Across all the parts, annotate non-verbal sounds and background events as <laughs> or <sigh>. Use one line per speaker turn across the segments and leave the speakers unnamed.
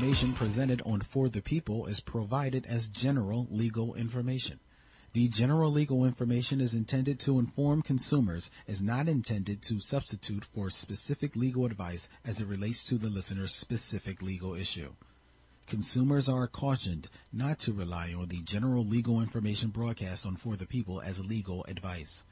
information presented on For the People is provided as general legal information. The general legal information is intended to inform consumers, is not intended to substitute for specific legal advice as it relates to the listener's specific legal issue. Consumers are cautioned not to rely on the general legal information broadcast on For the People as legal advice.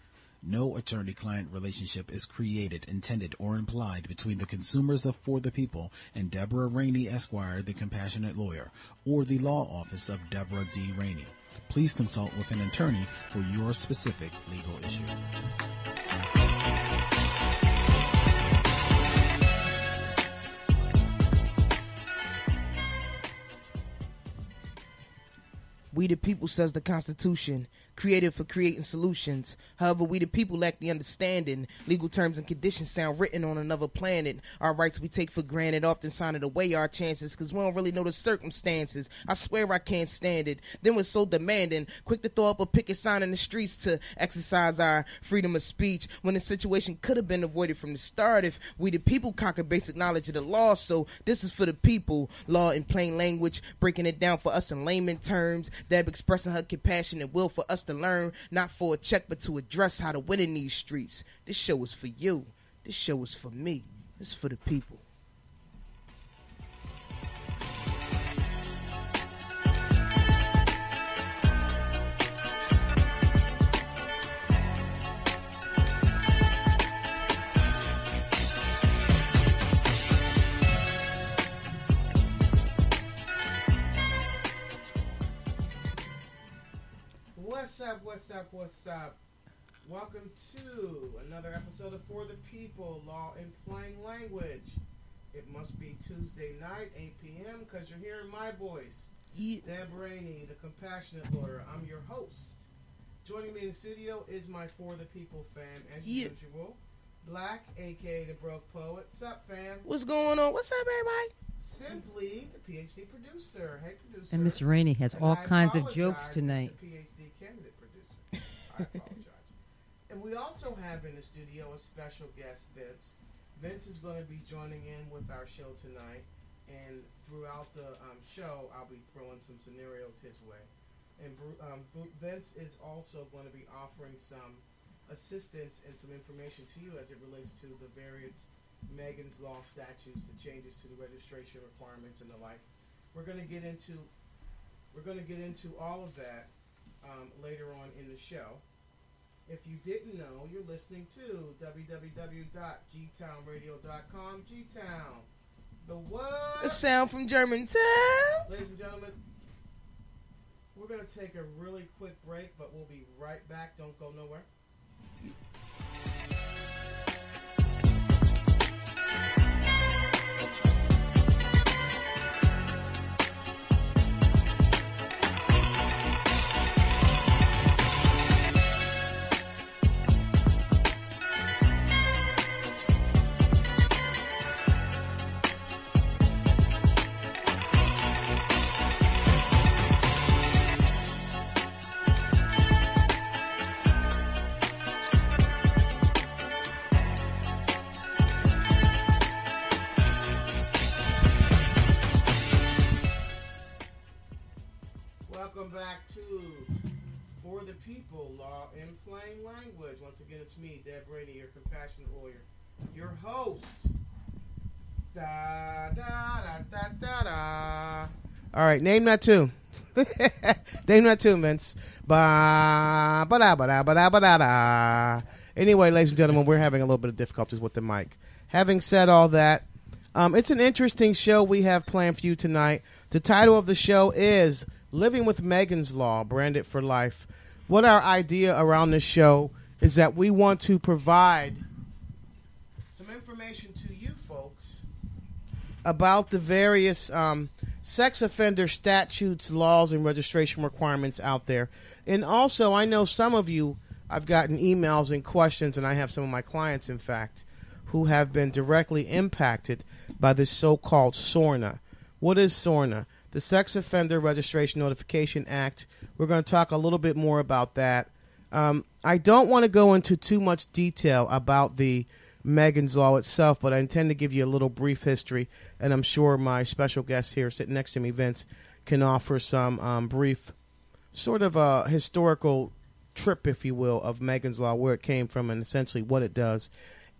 No attorney-client relationship is created, intended, or implied between the consumers of For the People and Deborah Rainey Esquire, the compassionate lawyer, or the law office of Deborah D. Rainey. Please consult with an attorney for your specific legal issue.
We the people, says the Constitution created for creating solutions. However, we the people lack the understanding. Legal terms and conditions sound written on another planet. Our rights we take for granted often signing away our chances because we don't really know the circumstances. I swear I can't stand it. Then we're so demanding, quick to throw up a picket sign in the streets to exercise our freedom of speech when the situation could have been avoided from the start if we the people conquer basic knowledge of the law. So this is for the people. Law in plain language, breaking it down for us in layman terms. Deb expressing her compassion and will for us to learn, not for a check, but to address how to win in these streets. This show is for you. This show is for me. It's for the people. What's up, what's up, what's up? Welcome to another episode of For the People, Law in Plain Language. It must be Tuesday night, 8 p.m., because you're hearing my voice.
Yeah.
Deb Rainey, the compassionate lawyer. I'm your host. Joining me in the studio is my For the People fam, as
Yeah.
usual. Black, aka the Broke Poet. Sup, fam?
What's going on? What's up, everybody?
Simply the PhD producer. Hey, producer.
And Miss Rainey has
And
all
I
kinds of
apologize,
jokes
Mr.
tonight.
PhD candidate producer. I apologize. and we also have in the studio a special guest, Vince. Vince is going to be joining in with our show tonight, and throughout the um, show, I'll be throwing some scenarios his way. And um, Vince is also going to be offering some assistance and some information to you as it relates to the various Megan's Law statutes, the changes to the registration requirements, and the like. We're going to get into we're going to get into all of that um, later on in the show. If you didn't know, you're listening to www.gtownradio.com. G-Town, the what?
sound from Germantown.
Ladies and gentlemen, we're going to take a really quick break, but we'll be right back. Don't go nowhere. Right, name that tune. <laughs> name that tune, Vince. Ba ba da ba da ba da ba da da. Anyway, ladies and gentlemen, we're having a little bit of difficulties with the mic. Having said all that, um, it's an interesting show we have planned for you tonight. The title of the show is Living with Megan's Law, Branded for Life. What our idea around this show is that we want to provide some information to you folks about the various um, sex offender statutes, laws, and registration requirements out there. And also, I know some of you, I've gotten emails and questions, and I have some of my clients, in fact, who have been directly impacted by this so called SORNA. What is SORNA? The Sex Offender Registration Notification Act. We're going to talk a little bit more about that. Um, I don't want to go into too much detail about the Megan's Law itself, but I intend to give you a little brief history, and I'm sure my special guest here sitting next to me, Vince, can offer some um, brief, sort of a historical trip, if you will, of Megan's Law, where it came from, and essentially what it does.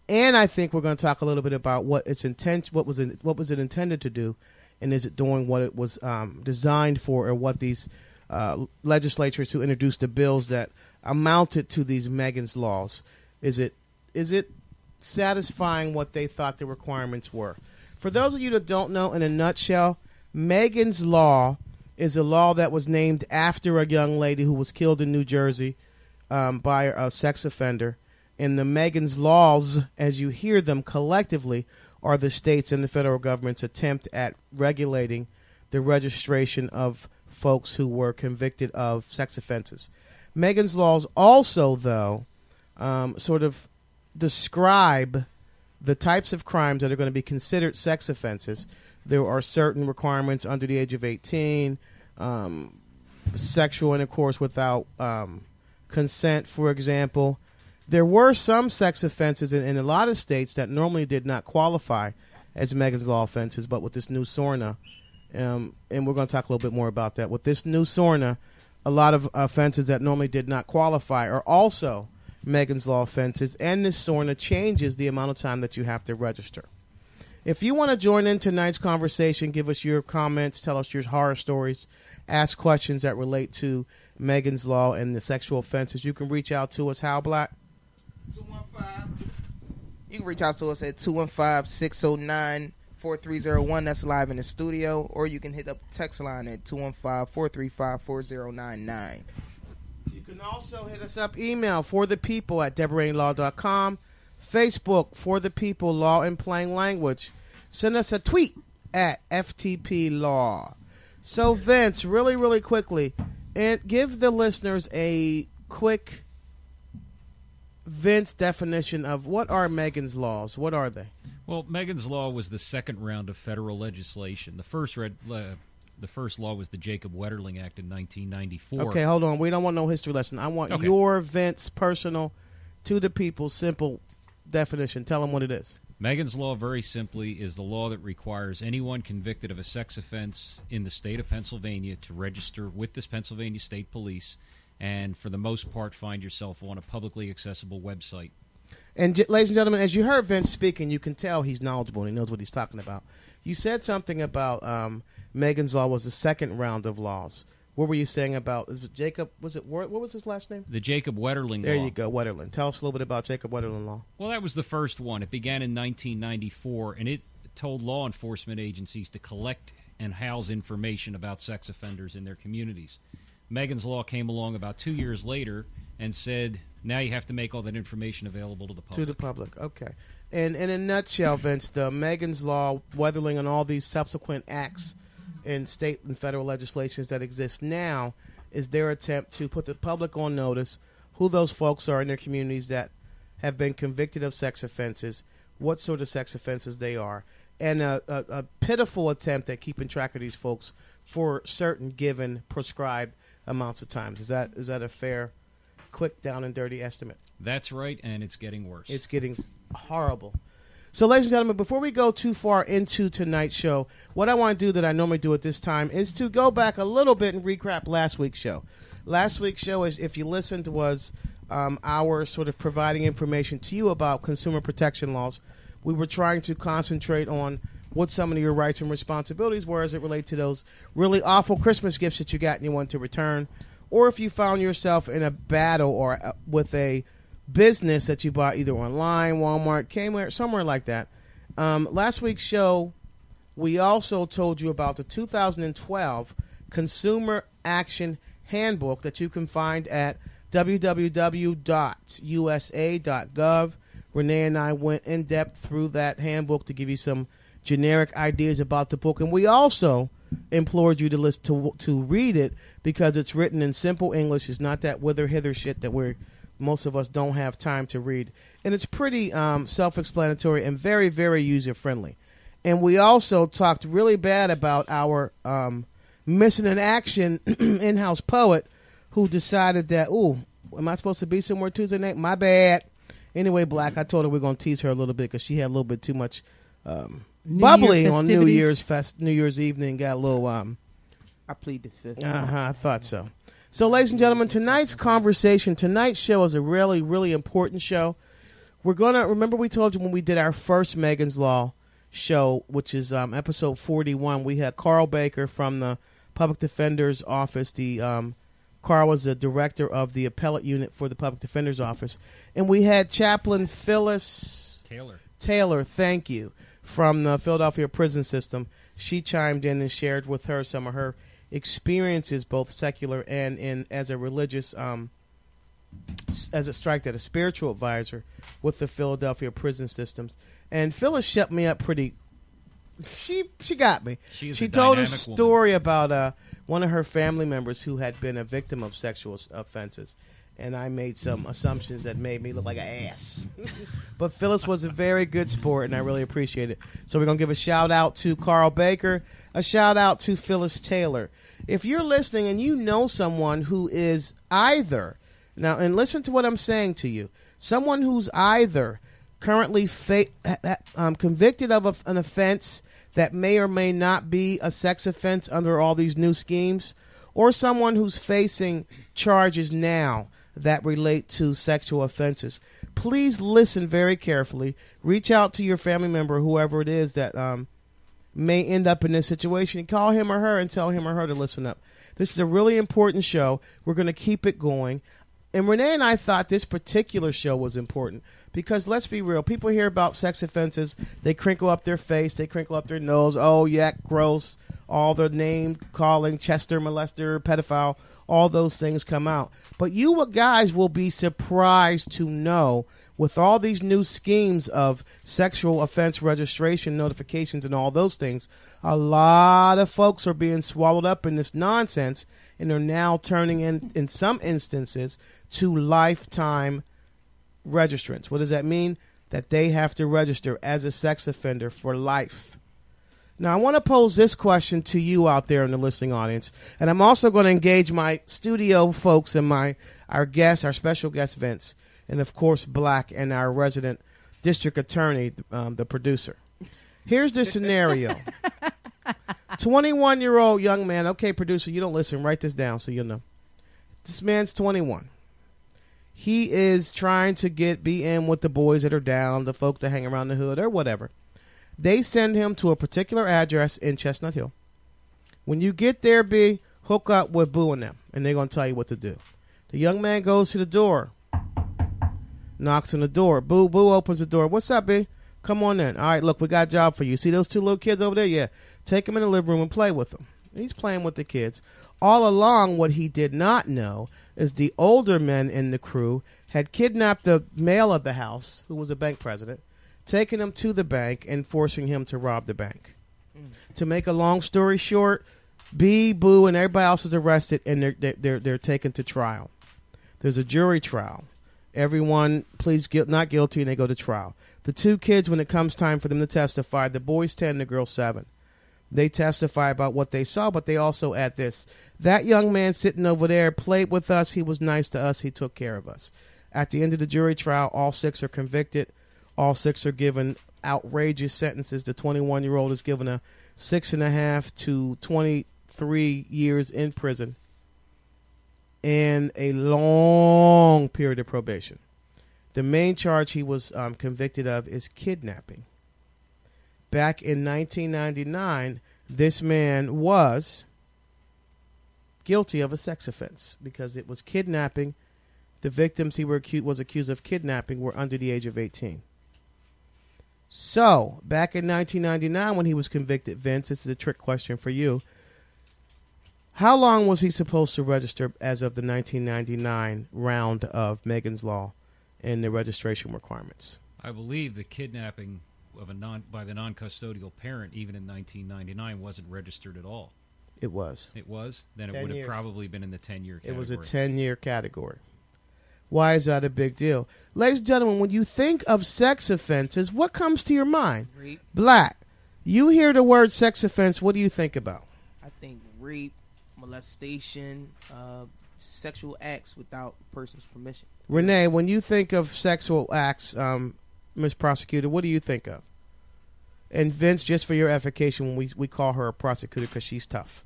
And I think we're going to talk a little bit about what its intent, what was it, what was it intended to do, and is it doing what it was um, designed for, or what these uh, legislatures who introduced the bills that amounted to these Megan's laws is it is it satisfying what they thought the requirements were? For those of you that don't know, in a nutshell, Megan's Law is a law that was named after a young lady who was killed in New Jersey um, by a sex offender. And the Megan's Laws, as you hear them collectively, are the states and the federal government's attempt at regulating the registration of folks who were convicted of sex offenses. Megan's Laws also, though, um, sort of describe the types of crimes that are going to be considered sex offenses. There are certain requirements under the age of 18, um, sexual intercourse without um, consent, for example. There were some sex offenses in, in, a lot of states that normally did not qualify as Megan's Law offenses, but with this new SORNA, um, and we're going to talk a little bit more about that. With this new SORNA, a lot of offenses that normally did not qualify are also Megan's Law offenses, and this SORNA changes the amount of time that you have to register. If you want to join in tonight's conversation, give us your comments, tell us your horror stories, ask questions that relate to Megan's Law and the sexual offenses, you can reach out to us. How Black?
215. You can reach out to us at 215 609 4301. That's live in the studio. Or you can hit up the text line at 215 435 4099.
Can also hit us up email for the people at deborahrainlaw.com, Facebook for the people law in plain language. Send us a tweet at FTP Law. So Vince, really, really quickly, and give the listeners a quick Vince definition of what are Megan's laws. What are they?
Well, Megan's law was the second round of federal legislation. The first red, uh, the first law was the Jacob Wetterling Act in 1994.
Okay, hold on. We don't want no history lesson. I want
Okay.
your Vince personal, to the people, simple definition. Tell them what it is.
Megan's Law, very simply, is the law that requires anyone convicted of a sex offense in the state of Pennsylvania to register with this Pennsylvania State Police, and for the most part, find yourself on a publicly accessible website.
And j- ladies and gentlemen, as you heard Vince speaking, you can tell he's knowledgeable and he knows what he's talking about. You said something about um, Megan's Law was the second round of laws. What were you saying about Jacob? Was it what was his last name?
The Jacob Wetterling
There
law.
you go, Wetterland. Tell us a little bit about Jacob Wetterland Law.
Well, that was the first one. It began in 1994, and it told law enforcement agencies to collect and house information about sex offenders in their communities. Megan's Law came along about two years later and said, now you have to make all that information available to the public.
To the public, okay. And in a nutshell, Vince, the Megan's Law, Weatherling, and all these subsequent acts in state and federal legislations that exist now is their attempt to put the public on notice who those folks are in their communities that have been convicted of sex offenses, what sort of sex offenses they are, and a, a, a pitiful attempt at keeping track of these folks for certain given prescribed amounts of times. Is that is that a fair, quick, down and dirty estimate?
That's right, and it's getting worse.
It's getting horrible. So, ladies and gentlemen, before we go too far into tonight's show, what I want to do that I normally do at this time is to go back a little bit and recap last week's show. Last week's show, is if you listened, was um, our sort of providing information to you about consumer protection laws. We were trying to concentrate on what some of your rights and responsibilities were as it relates to those really awful Christmas gifts that you got and you want to return, or if you found yourself in a battle or uh, with a business that you bought either online, Walmart, Kmart, somewhere like that. Um, last week's show, we also told you about the 2012 Consumer Action Handbook that you can find at www.usa.gov. Renee and I went in depth through that handbook to give you some generic ideas about the book, and we also implored you to list to to read it because it's written in simple English. It's not that wither hither shit that we're most of us don't have time to read, and it's pretty um, self-explanatory and very very user friendly. And we also talked really bad about our um, missing in action <clears throat> in-house poet who decided that, ooh, am I supposed to be somewhere Tuesday night? My bad. Anyway, Black, I told her we're gonna tease her a little bit because she had a little bit too much um, bubbly
Year
on New. Year's fest, New Year's evening. Got a little um.
I plead the fifth.
Uh huh. I thought so. So, ladies and gentlemen, tonight's conversation, tonight's show is a really, really important show. We're gonna remember we told you when we did our first Megan's Law show, which is um, episode forty-one. We had Carl Baker from the Public Defender's Office. The um, Carl was the director of the appellate unit for the Public Defender's Office, and we had Chaplain Phyllis
Taylor.
Taylor, thank you, from the Philadelphia prison system. She chimed in and shared with her some of her experiences, both secular and in as a religious, um, as a strike that a spiritual advisor with the Philadelphia prison systems. And Phyllis shut me up pretty. She she got me.
She
she
a
told a
dynamic woman.
story about uh, one of her family members who had been a victim of sexual offenses. And I made some assumptions that made me look like an ass. But Phyllis was a very good sport, and I really appreciate it. So we're gonna give a shout out to Carl Baker, a shout out to Phyllis Taylor. If you're listening and you know someone who is either now, and listen to what I'm saying to you, someone who's either currently fa- um, convicted of a, an offense that may or may not be a sex offense under all these new schemes, or someone who's facing charges now that relate to sexual offenses, please listen very carefully. Reach out to your family member, whoever it is that um, may end up in this situation. Call him or her and tell him or her to listen up. This is a really important show. We're going to keep it going. And Renee and I thought this particular show was important because let's be real. People hear about sex offenses, they crinkle up their face, they crinkle up their nose. Oh, yeah, gross. All the name calling, Chester, molester, pedophile, all those things come out. But you guys will be surprised to know with all these new schemes of sexual offense registration notifications and all those things, a lot of folks are being swallowed up in this nonsense and are now turning in, in some instances, to lifetime registrants. What does that mean? That they have to register as a sex offender for life. Now, I want to pose this question to you out there in the listening audience, and I'm also going to engage my studio folks and my our guests, our special guest Vince, and of course Black and our resident district attorney, um, the producer. Here's the scenario: <laughs> 21 year old young man. Okay, producer, you don't listen. Write this down so you'll know. This man's 21. He is trying to get be in with the boys that are down, the folk that hang around the hood or whatever. They send him to a particular address in Chestnut Hill. When you get there, B, hook up with Boo and them, and they're gonna tell you what to do. The young man goes to the door, knocks on the door. Boo Boo opens the door. What's up, B? Come on in. All right, look, we got a job for you. See those two little kids over there? Yeah, take them in the living room and play with them. He's playing with the kids. All along, what he did not know is the older men in the crew had kidnapped the male of the house, who was a bank president, taking him to the bank and forcing him to rob the bank. Mm. To make a long story short, B, Boo, and everybody else is arrested and they're, they're, they're, they're taken to trial. There's a jury trial. Everyone pleads not guilty and they go to trial. The two kids, when it comes time for them to testify, the boy's 10, the girl's 7. They testify about what they saw, but they also add this. That young man sitting over there played with us. He was nice to us. He took care of us. At the end of the jury trial, all six are convicted. All six are given outrageous sentences. The 21 year old is given a six and a half to 23 years in prison and a long period of probation. The main charge he was um, convicted of is kidnapping. Back in 1999, this man was guilty of a sex offense because it was kidnapping. The victims he were was accused of kidnapping were under the age of 18. So, back in 1999, when he was convicted, Vince, this is a trick question for you. How long was he supposed to register as of the 1999 round of Megan's Law and the registration requirements?
I believe the kidnapping of a non by the non-custodial parent, even in 1999, wasn't registered at all.
It was.
It was. Then it would have
years.
probably been in the 10-year category.
It was a 10 year category. Why is that a big deal? Ladies and gentlemen, when you think of sex offenses, what comes to your mind?
Rape.
Black. You hear the word sex offense, what do you think about?
I think rape, molestation, uh, sexual acts without the person's permission.
Renee, when you think of sexual acts, um, Miss Prosecutor, what do you think of? And Vince, just for your edification, when we we call her a prosecutor because she's tough.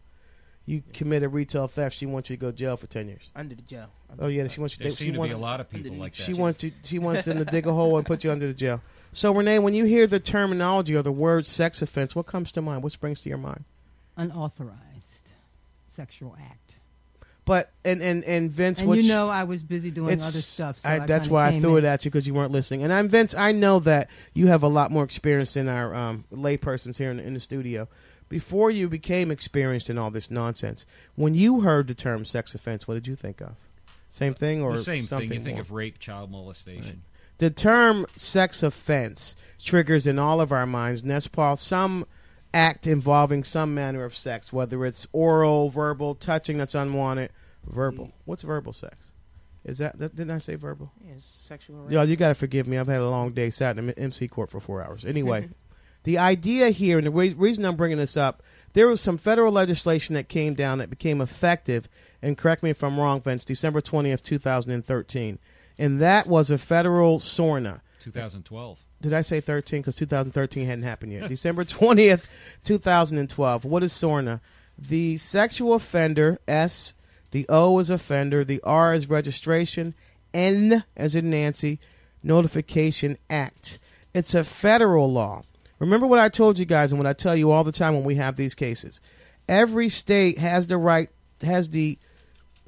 You commit a retail theft, she wants you to go to jail for ten years.
Under the jail. Under
Oh yeah, she wants you.
There
she
seem to
wants,
be a lot of people like that.
She wants you. She wants them to dig a <laughs> hole and put you under the jail. So Renee, when you hear the terminology or the word sex offense, what comes to mind? What springs to your mind?
Unauthorized sexual act.
But and and and Vince,
And
what
you know I was busy doing other stuff. So
I,
I
that's
kinda
why I threw
in.
it at you because you weren't listening. And I'm Vince. I know that you have a lot more experience than our um, laypersons here in, in the studio. Before you became experienced in all this nonsense, when you heard the term sex offense, what did you think of? Same thing or
the same
something
thing. You think
more?
of rape, child molestation.
the term sex offense triggers in all of our minds, Nespal, some act involving some manner of sex, whether it's oral, verbal, touching that's unwanted, verbal. What's verbal sex? Is that, that didn't I say verbal?
Yeah, it's sexual
Yo, you got to forgive me. I've had a long day. Sat in MC court for four hours. Anyway, <laughs> the idea here, and the re- reason I'm bringing this up, there was some federal legislation that came down that became effective, and correct me if I'm wrong, Vince, December 20th, 2013. And that was a federal SORNA.
2012.
Did I say 13? Because 2013 hadn't happened yet. December 20th, 2012. What is SORNA? The sexual offender, S, the O is offender, the R is registration, N as in Nancy, notification act. It's a federal law. Remember what I told you guys and what I tell you all the time when we have these cases. Every state has the right, has the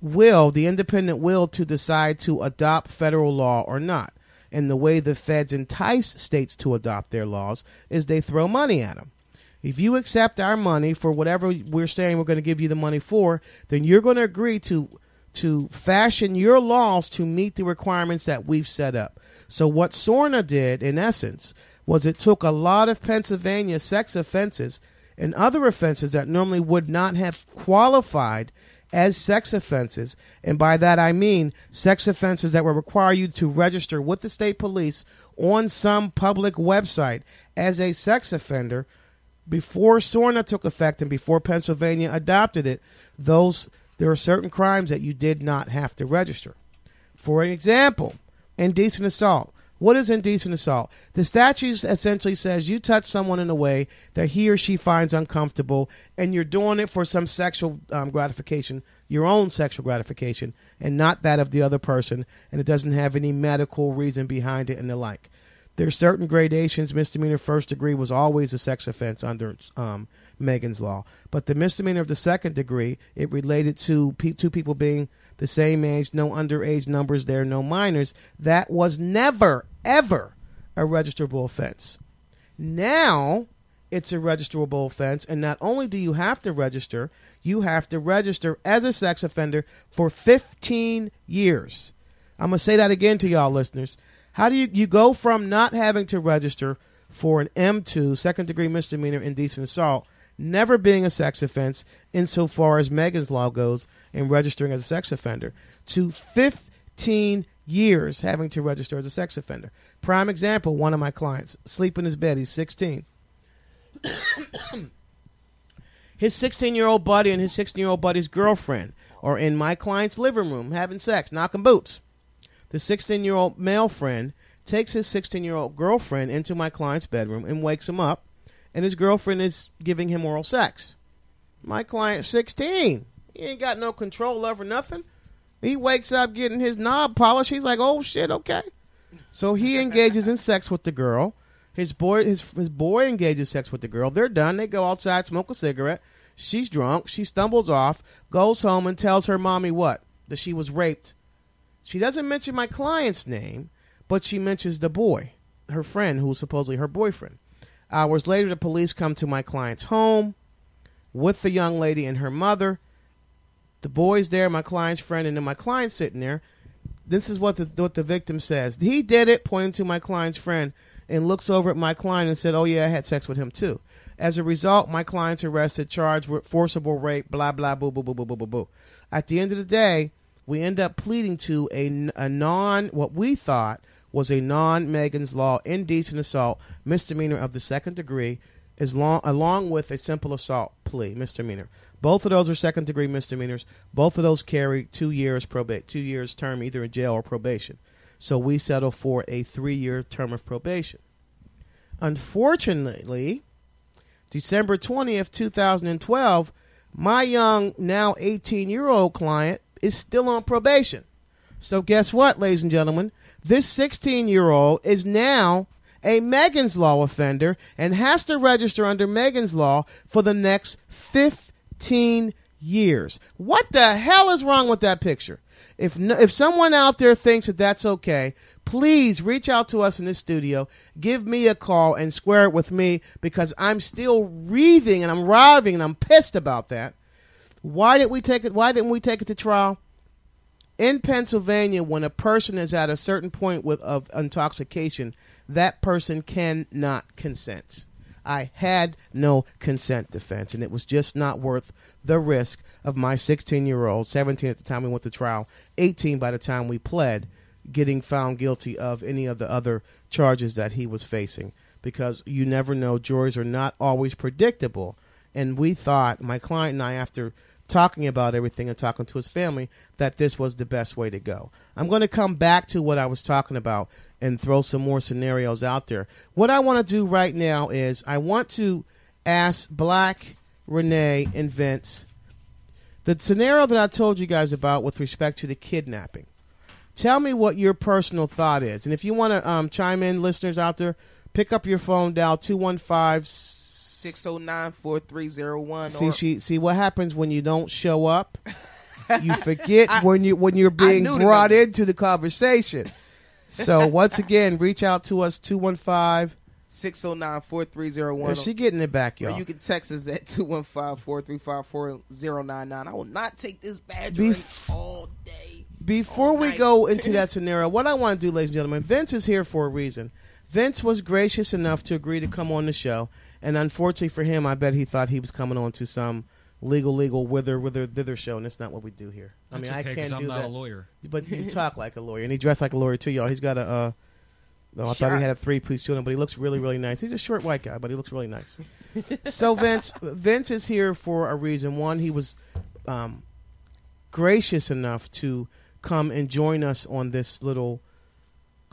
will, the independent will to decide to adopt federal law or not. And the way the feds entice states to adopt their laws is they throw money at them. If you accept our money for whatever we're saying we're going to give you the money for, then you're going to agree to to fashion your laws to meet the requirements that we've set up. So what SORNA did in essence was it took a lot of Pennsylvania sex offenses and other offenses that normally would not have qualified as sex offenses, and by that I mean sex offenses that would require you to register with the state police on some public website as a sex offender. Before SORNA took effect and before Pennsylvania adopted it, those there are certain crimes that you did not have to register. For example, indecent assault. What is indecent assault? The statute essentially says you touch someone in a way that he or she finds uncomfortable, and you're doing it for some sexual um, gratification, your own sexual gratification, and not that of the other person, and it doesn't have any medical reason behind it and the like. There's certain gradations. Misdemeanor first degree was always a sex offense under um, Megan's law, but the misdemeanor of the second degree it related to pe- two people being the same age, no underage numbers there, no minors. That was never ever a registrable offense. Now it's a registrable offense, and not only do you have to register, you have to register as a sex offender for 15 years. I'm gonna say that again to y'all listeners. How do you you go from not having to register for an M2 second degree misdemeanor indecent assault, never being a sex offense insofar as Megan's law goes, and registering as a sex offender, to 15 years having to register as a sex offender. Prime example: one of my clients sleep in his bed. He's 16. <coughs> his 16 year old buddy and his 16 year old buddy's girlfriend are in my client's living room having sex, knocking boots. The 16 year old male friend takes his 16 year old girlfriend into my client's bedroom and wakes him up, and his girlfriend is giving him oral sex. My client's 16. He ain't got no control over nothing. He wakes up getting his knob polished. He's like, oh shit, okay. So he <laughs> engages in sex with the girl. His boy, his his boy engages sex with the girl. They're done. They go outside, smoke a cigarette. She's drunk. She stumbles off, goes home, and tells her mommy what that she was raped. She doesn't mention my client's name, but she mentions the boy, her friend, who's supposedly her boyfriend. Hours later, the police come to my client's home with the young lady and her mother. The boy's there, my client's friend, and then my client's sitting there. This is what the what the victim says. He did it, pointing to my client's friend, and looks over at my client and said, "Oh yeah, I had sex with him too." As a result, my client's arrested, charged with forcible rape. Blah blah boo boo boo boo boo boo boo. At the end of the day, we end up pleading to a, a non what we thought was a non Megan's Law indecent assault misdemeanor of the second degree as long, along with a simple assault plea, misdemeanor. Both of those are second degree misdemeanors. Both of those carry two years probate, two years term either in jail or probation. So we settle for a three year term of probation. Unfortunately, December 20th, 2012, my young, now 18 year old client is still on probation. So, guess what, ladies and gentlemen? This 16 year old is now a Megan's Law offender and has to register under Megan's Law for the next 15 years. What the hell is wrong with that picture? If no, if someone out there thinks that that's okay, please reach out to us in this studio, give me a call, and square it with me because I'm still wreathing and I'm writhing and I'm pissed about that. Why didn't we take it? Why didn't we take it to trial? In Pennsylvania, when a person is at a certain point with of intoxication, that person cannot consent. I had no consent defense, and it was just not worth the risk of my 16 year old, 17 at the time we went to trial, 18 by the time we pled, getting found guilty of any of the other charges that he was facing. Because you never know, juries are not always predictable. And we thought, my client and I, after talking about everything and talking to his family, that this was the best way to go. I'm going to come back to what I was talking about and throw some more scenarios out there. What I want to do right now is I want to ask Black, Renee, and Vince the scenario that I told you guys about with respect to the kidnapping. Tell me what your personal thought is. And if you want to um, chime in, listeners out there, pick up your phone, dial 215
609 4301.
See, she, see what happens when you don't show up? you <laughs> forget when you when you're being
knew the
brought into the conversation. So <laughs> once again, reach out to us 215.
609 4301.
Is she getting it back, y'all?
you can text us at 215-435-4099. I will not take this badger
Bef-
all day.
Before
all
we go <laughs> into that scenario, what I want to do, ladies and gentlemen, Vince is here for a reason. Vince was gracious enough to agree to come on the show, and unfortunately for him, I bet he thought he was coming on to some legal, legal wither, wither, thither show, and that's not what we do here. I mean,
That's okay,
I
'cause
can't do
I'm
do
not
that.
a lawyer.
But he <laughs> talk like a lawyer, and he dressed like a lawyer too, y'all. He's got a. Uh, no, I thought he had a three-piece suit on, but he looks really, really nice. He's a short white guy, but he looks really nice. so Vince, Vince is here for a reason. One, he was um, gracious enough to come and join us on this little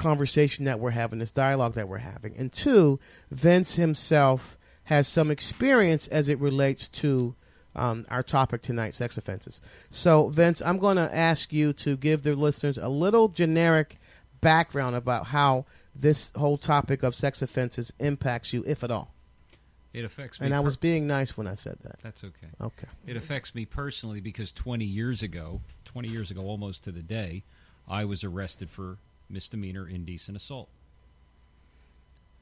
conversation that we're having, this dialogue that we're having. And two, Vince himself has some experience as it relates to um, our topic tonight, sex offenses. So, Vince, I'm going to ask you to give the listeners a little generic background about how this whole topic of sex offenses impacts you, if at all.
It affects me.
And I
per-
was being nice when I said that.
That's okay.
Okay.
It affects me personally because 20 years ago, 20 years ago almost to the day, I was arrested for misdemeanor indecent assault.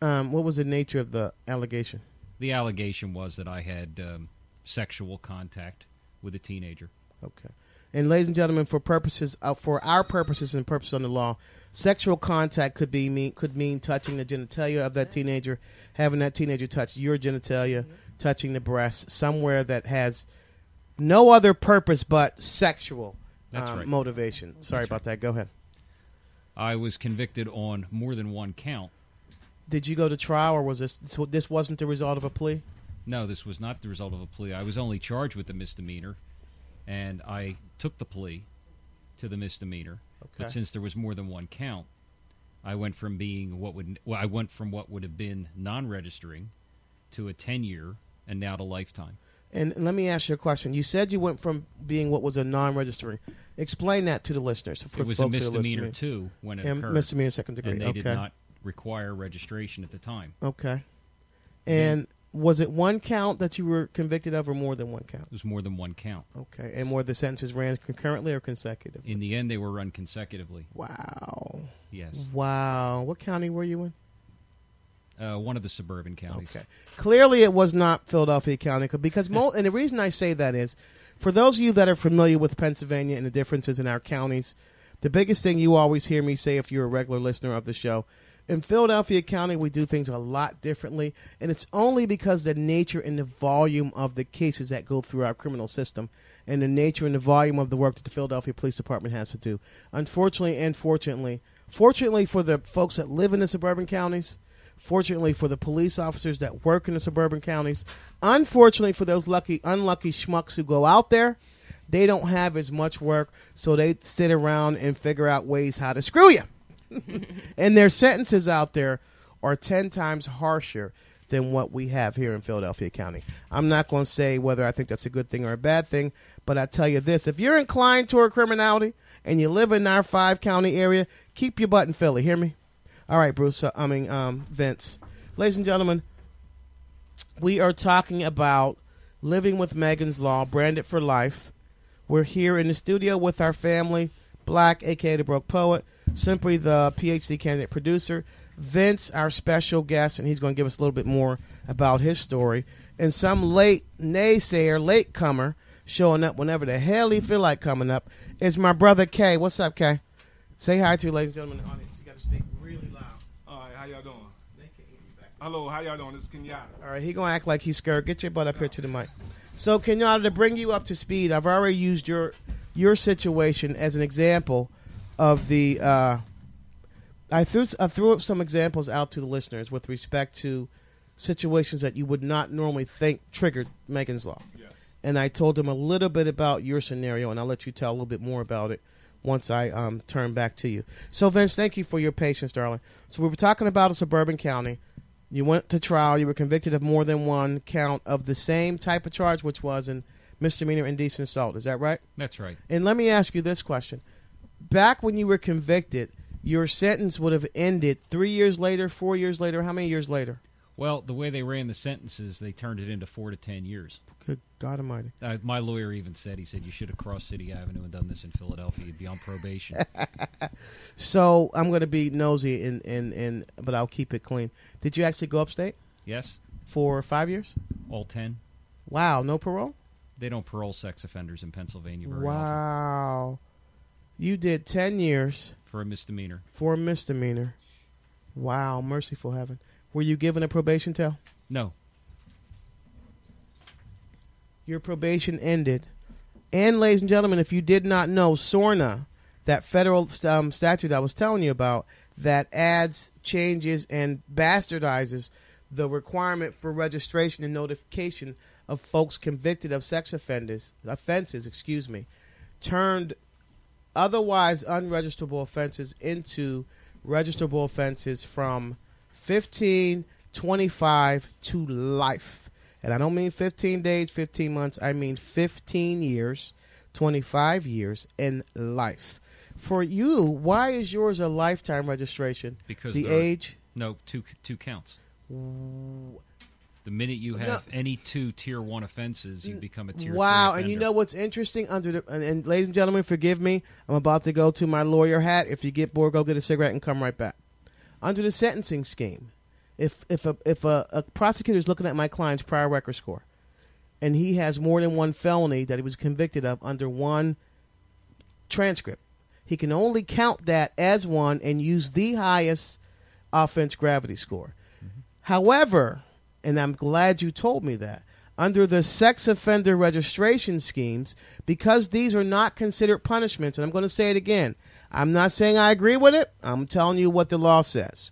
Um, what was the nature of the allegation?
The allegation was that I had um, sexual contact with a teenager.
Okay. And ladies and gentlemen, for purposes uh, for our purposes and purposes on the law, sexual contact could be mean could mean touching the genitalia of that teenager, having that teenager touch your genitalia, touching the breast, somewhere that has no other purpose but sexual
That's
um,
right.
motivation. Sorry
That's
about that. Go ahead.
I was convicted on more than one count.
Did you go to trial, or was this this wasn't the result of a plea?
No, this was not the result of a plea. I was only charged with the misdemeanor, and I took the plea to the misdemeanor.
Okay.
But since there was more than one count, I went from being what would well, I went from what would have been non-registering to a ten-year, and now to lifetime.
And let me ask you a question. You said you went from being what was a non-registering. Explain that to the listeners. For
it was a
folks who are
misdemeanor too when it
And
occurred,
misdemeanor second degree.
and they
okay.
did not require registration at the time.
Okay. And was it one count that you were convicted of, or more than one count?
It was more than one count.
Okay. And were the sentences ran concurrently or consecutively?
In the end, they were run consecutively.
Wow.
Yes,
Wow. What county were you in?
Uh, one of the suburban counties.
Okay. Clearly, it was not Philadelphia County because, <laughs> mo- and the reason I say that is, for those of you that are familiar with Pennsylvania and the differences in our counties, the biggest thing you always hear me say if you're a regular listener of the show, in Philadelphia County, we do things a lot differently, and it's only because the nature and the volume of the cases that go through our criminal system, and the nature and the volume of the work that the Philadelphia Police Department has to do. Unfortunately, and fortunately, fortunately for the folks that live in the suburban counties, Fortunately for the police officers that work in the suburban counties, unfortunately for those lucky, unlucky schmucks who go out there, they don't have as much work, so they sit around and figure out ways how to screw you. <laughs> and their sentences out there are 10 times harsher than what we have here in Philadelphia County. I'm not going to say whether I think that's a good thing or a bad thing, but I tell you this if you're inclined toward criminality and you live in our five county area, keep your butt in Philly. Hear me? All right, Bruce. uh, I mean, um, Vince. Ladies and gentlemen, we are talking about living with Megan's Law, branded for life. We're here in the studio with our family, Black, aka the Broke Poet, Simply the PhD candidate producer, Vince, our special guest, and he's going to give us a little bit more about his story, and some late naysayer, late comer, showing up whenever the hell he feel like coming up is my brother Kay. What's up, Kay? Say hi to ladies and gentlemen in the audience. You got to speak really loud.
All right, how y'all doing? Hello, how y'all doing? This is Kenyatta.
All right, he gonna act like he's scared. Get your butt up here to the mic. So, Kenyatta, to bring you up to speed, I've already used your your situation as an example of the. Uh, I threw I threw up some examples out to the listeners with respect to situations that you would not normally think triggered Megan's Law,
Yes.
and I told them a little bit about your scenario, and I'll let you tell a little bit more about it once I um, turn back to you. So, Vince, thank you for your patience, darling. So, we were talking about a suburban county. You went to trial. You were convicted of more than one count of the same type of charge, which was in misdemeanor indecent assault. Is that right?
That's right.
And let me ask you this question: Back when you were convicted, your sentence would have ended three years later, four years later. How many years later?
Well, the way they ran the sentences, they turned it into four to ten years.
God Almighty!
Uh, my lawyer even said he said you should have crossed City Avenue and done this in Philadelphia. You'd be on probation. <laughs>
So I'm going to be nosy, and and and but I'll keep it clean. Did you actually go upstate
yes,
for five years?
all ten.
Wow, no parole.
They don't parole sex offenders in Pennsylvania very often
Wow, you did ten years.
for a misdemeanor.
for a misdemeanor. Wow, merciful heaven. Were you given a probation tell?
No,
Your probation ended. And, ladies and gentlemen, if you did not know, SORNA, that federal um, statute I was telling you about, that adds, changes, and bastardizes the requirement for registration and notification of folks convicted of sex offenders, offenses, excuse me, turned otherwise unregisterable offenses into registerable offenses from 15, 25 to life. And I don't mean 15 days, 15 months. I mean 15 years, 25 years, in life. For you, why is yours a lifetime registration?
because
the age?
No, two two counts. The minute you
No.
have any two tier one offenses, you become a tier.
Wow, and you know what's interesting under the and, and ladies and gentlemen, forgive me. I'm about to go to my lawyer hat. If you get bored, go get a cigarette and come right back. Under the sentencing scheme, if if a if a, a prosecutor is looking at my client's prior record score, and he has more than one felony that he was convicted of under one transcript, he can only count that as one and use the highest offense gravity score. Mm-hmm. However, and I'm glad you told me that, under the sex offender registration schemes, because these are not considered punishments, and I'm going to say it again. I'm not saying I agree with it. I'm telling you what the law says.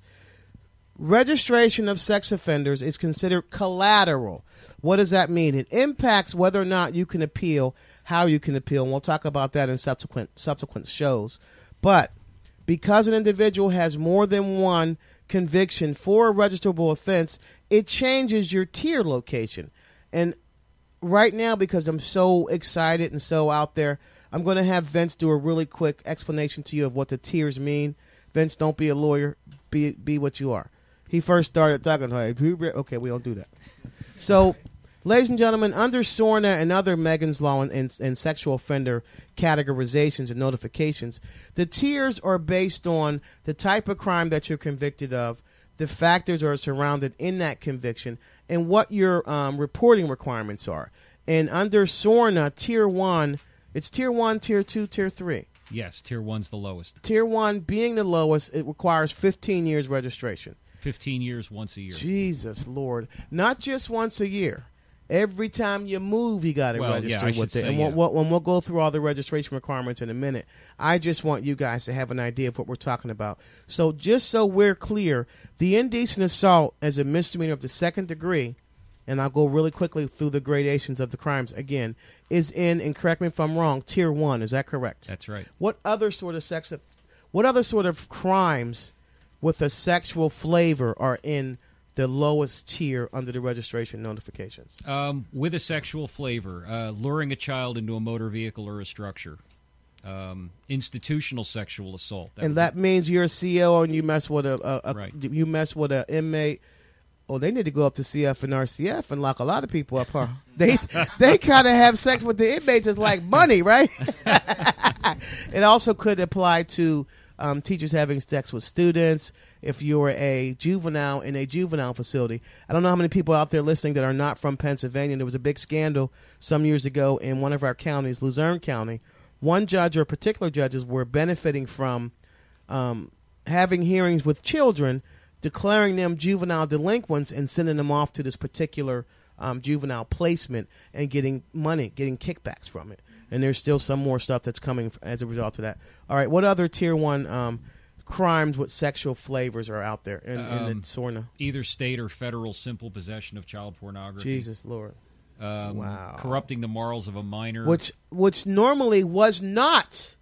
Registration of sex offenders is considered collateral. What does that mean? It impacts whether or not you can appeal, how you can appeal, and we'll talk about that in subsequent subsequent shows. But because an individual has more than one conviction for a registerable offense, it changes your tier location. And right now, because I'm so excited and so out there, I'm going to have Vince do a really quick explanation to you of what the tiers mean. Vince, don't be a lawyer. Be be what you are. He first started talking like, okay, we don't do that. So, ladies and gentlemen, under SORNA and other Megan's Law and, and, and sexual offender categorizations and notifications, the tiers are based on the type of crime that you're convicted of, the factors are surrounded in that conviction, and what your um, reporting requirements are. And under SORNA, tier one, it's tier one, tier two, tier three.
Yes, tier one's the lowest.
Tier one being the lowest, it requires 15 years registration.
Fifteen years, once a year.
Jesus Lord. Not just once a year. Every time you move, you got to
Well,
register
I
with it.
say,
and we'll,
yeah.
we'll, and we'll go through all the registration requirements in a minute. I just want you guys to have an idea of what we're talking about. So, just so we're clear, the indecent assault as a misdemeanor of the second degree, and I'll go really quickly through the gradations of the crimes again, is in, and correct me if I'm wrong, tier one. Is that correct?
That's right.
What other sort of sex? What other sort of crimes with a sexual flavor are in the lowest tier under the registration notifications?
Um, with a sexual flavor, uh, luring a child into a motor vehicle or a structure, um, institutional sexual assault.
and
would
that means you're a CO and you mess with a, a, a
Right.
you mess with an inmate. Oh, they need to go up to CF and RCF and lock a lot of people up, huh? <laughs> they they kind of have sex with the inmates It's like money, right? <laughs> it also could apply to um, teachers having sex with students. If you're a juvenile in a juvenile facility, I don't know how many people out there listening that are not from Pennsylvania. There was a big scandal some years ago in one of our counties, Luzerne County. One judge or particular judges were benefiting from um, having hearings with children, declaring them juvenile delinquents, and sending them off to this particular um, juvenile placement and getting money, getting kickbacks from it. And there's still some more stuff that's coming as a result of that. All right, what other tier one um, crimes with sexual flavors are out there in, in
Um,
the SORNA?
either state or federal simple possession of child pornography.
Jesus Lord.
Um,
Wow.
Corrupting the morals of a minor.
which which normally was not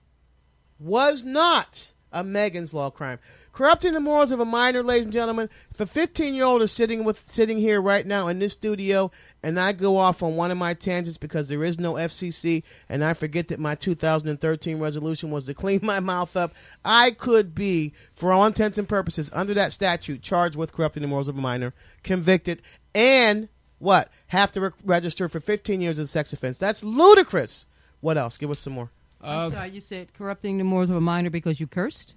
was not a Megan's Law crime. Corrupting the morals of a minor, ladies and gentlemen. If a 15 year old is sitting with sitting here right now in this studio, and I go off on one of my tangents because there is no FCC, and I forget that my 2013 resolution was to clean my mouth up, I could be, for all intents and purposes, under that statute, charged with corrupting the morals of a minor, convicted, and what have to re- register for 15 years as a sex offense. That's ludicrous. What else? Give us some more.
I'm uh, sorry, you said corrupting the morals of a minor because you cursed?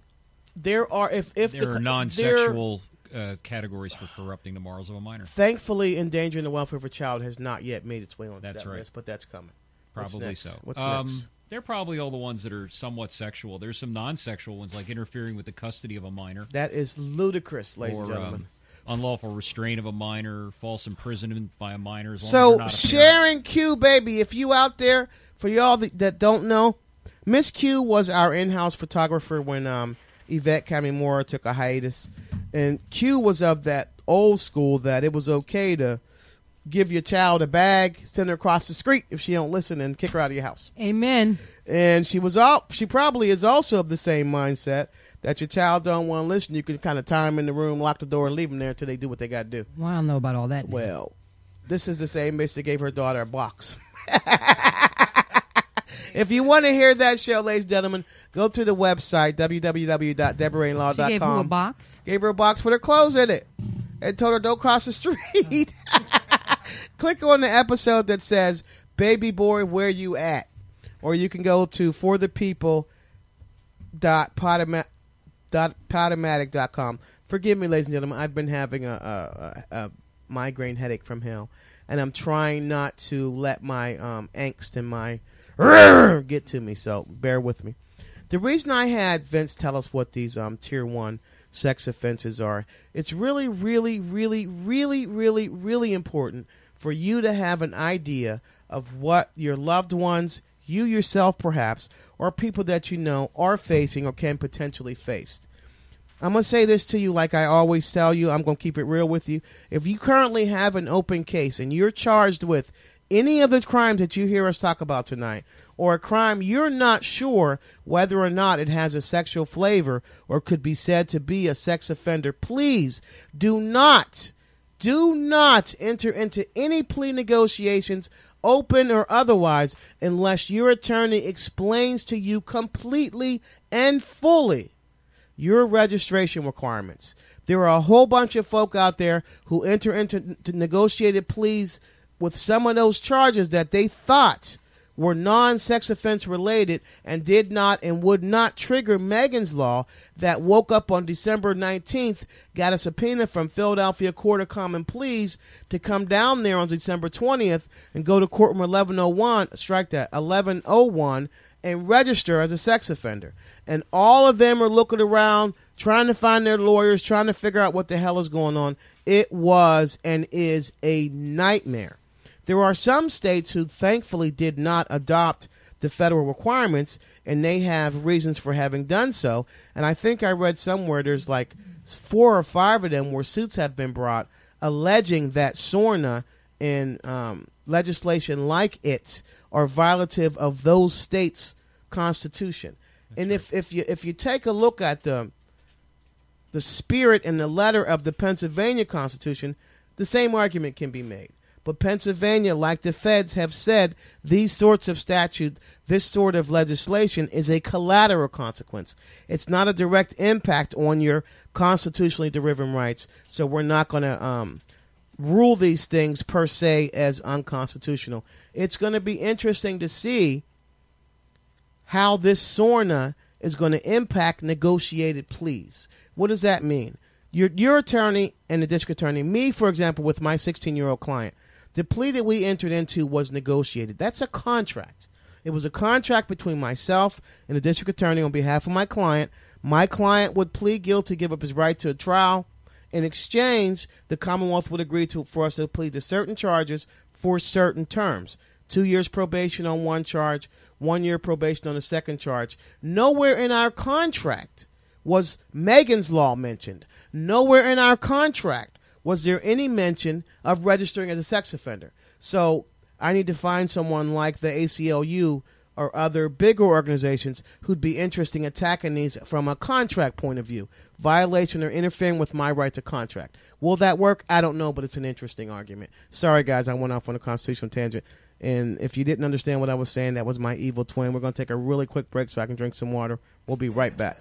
There are if if
there
the
are non-sexual uh, categories for corrupting the morals of a minor.
Thankfully, endangering the welfare of a child has not yet made its way onto
That's
that
right.
list, but that's coming.
Probably
next?
so.
What's
um,
next?
They're probably all the ones that are somewhat sexual. There's some non-sexual ones like interfering with the custody of a minor,
That is ludicrous, ladies
or
and gentlemen.
um, unlawful restraint of a minor, false imprisonment by a minor.
So
a.
Sharon Q, baby, if you out there, for y'all that, that don't know, Miss Q was our in-house photographer when um, Yvette Kamimura took a hiatus, and Q was of that old school that it was okay to give your child a bag, send her across the street if she don't listen, and kick her out of your house.
Amen.
And she was all she probably is also of the same mindset that your child don't want to listen. You can kind of tie them in the room, lock the door, and leave them there until they do what they got to do.
Well, I don't know about all that.
Well, this is the same bitch that gave her daughter a box. <laughs> if you want to hear that show, ladies and gentlemen, go to the website
she gave who a box?
Gave her a box with her clothes in it, and told her don't cross the street. <laughs> Click on the episode that says "Baby Boy, Where You At," or you can go to for the people dot potoma- dot podomatic dot com. Forgive me, ladies and gentlemen. I've been having a, a, a, a migraine headache from hell, and I'm trying not to let my um, angst and my <clears throat> get to me. So bear with me. The reason I had Vince tell us what these um, tier one sex offenses are, it's really, really, really, really, really, really important for you to have an idea of what your loved ones, you yourself perhaps, or people that you know are facing or can potentially face. I'm going to say this to you like I always tell you. I'm going to keep it real with you. If you currently have an open case and you're charged with any of the crimes that you hear us talk about tonight, or a crime you're not sure whether or not it has a sexual flavor or could be said to be a sex offender, please do not, do not enter into any plea negotiations, open or otherwise, unless your attorney explains to you completely and fully your registration requirements. There are a whole bunch of folk out there who enter into negotiated pleas with some of those charges that they thought were non-sex offense related and did not and would not trigger Megan's law that woke up on December 19th, got a subpoena from Philadelphia Court of Common Pleas to come down there on December 20th and go to courtroom 1101, strike that, 1101 and register as a sex offender. And all of them are looking around, trying to find their lawyers, trying to figure out what the hell is going on. It was and is a nightmare. There are some states who thankfully did not adopt the federal requirements, and they have reasons for having done so. And I think I read somewhere there's like four or five of them where suits have been brought alleging that SORNA and um, legislation like it are violative of those states' constitution. and if, if you if you take a look at the the spirit and the letter of the Pennsylvania Constitution, the same argument can be made. But Pennsylvania, like the feds have said, these sorts of statute, this sort of legislation is a collateral consequence. It's not a direct impact on your constitutionally derived rights. So we're not going to um, rule these things per se as unconstitutional. It's going to be interesting to see how this SORNA is going to impact negotiated pleas. What does that mean? Your your attorney and the district attorney, me for example, with my 16 year old client, the plea that we entered into was negotiated. That's a contract. It was a contract between myself and the district attorney on behalf of my client. My client would plead guilty, give up his right to a trial. In exchange, the Commonwealth would agree to for us to plead to certain charges for certain terms. Two years probation on one charge, one year probation on the second charge. Nowhere in our contract was Megan's Law mentioned. Nowhere in our contract was there any mention of registering as a sex offender. So I need to find someone like the ACLU or other bigger organizations who'd be interested in attacking these from a contract point of view, violation or interfering with my right to contract. Will that work? I don't know, but it's an interesting argument. Sorry, guys, I went off on a constitutional tangent. And if you didn't understand what I was saying, that was my evil twin. We're going to take a really quick break so I can drink some water. We'll be right back.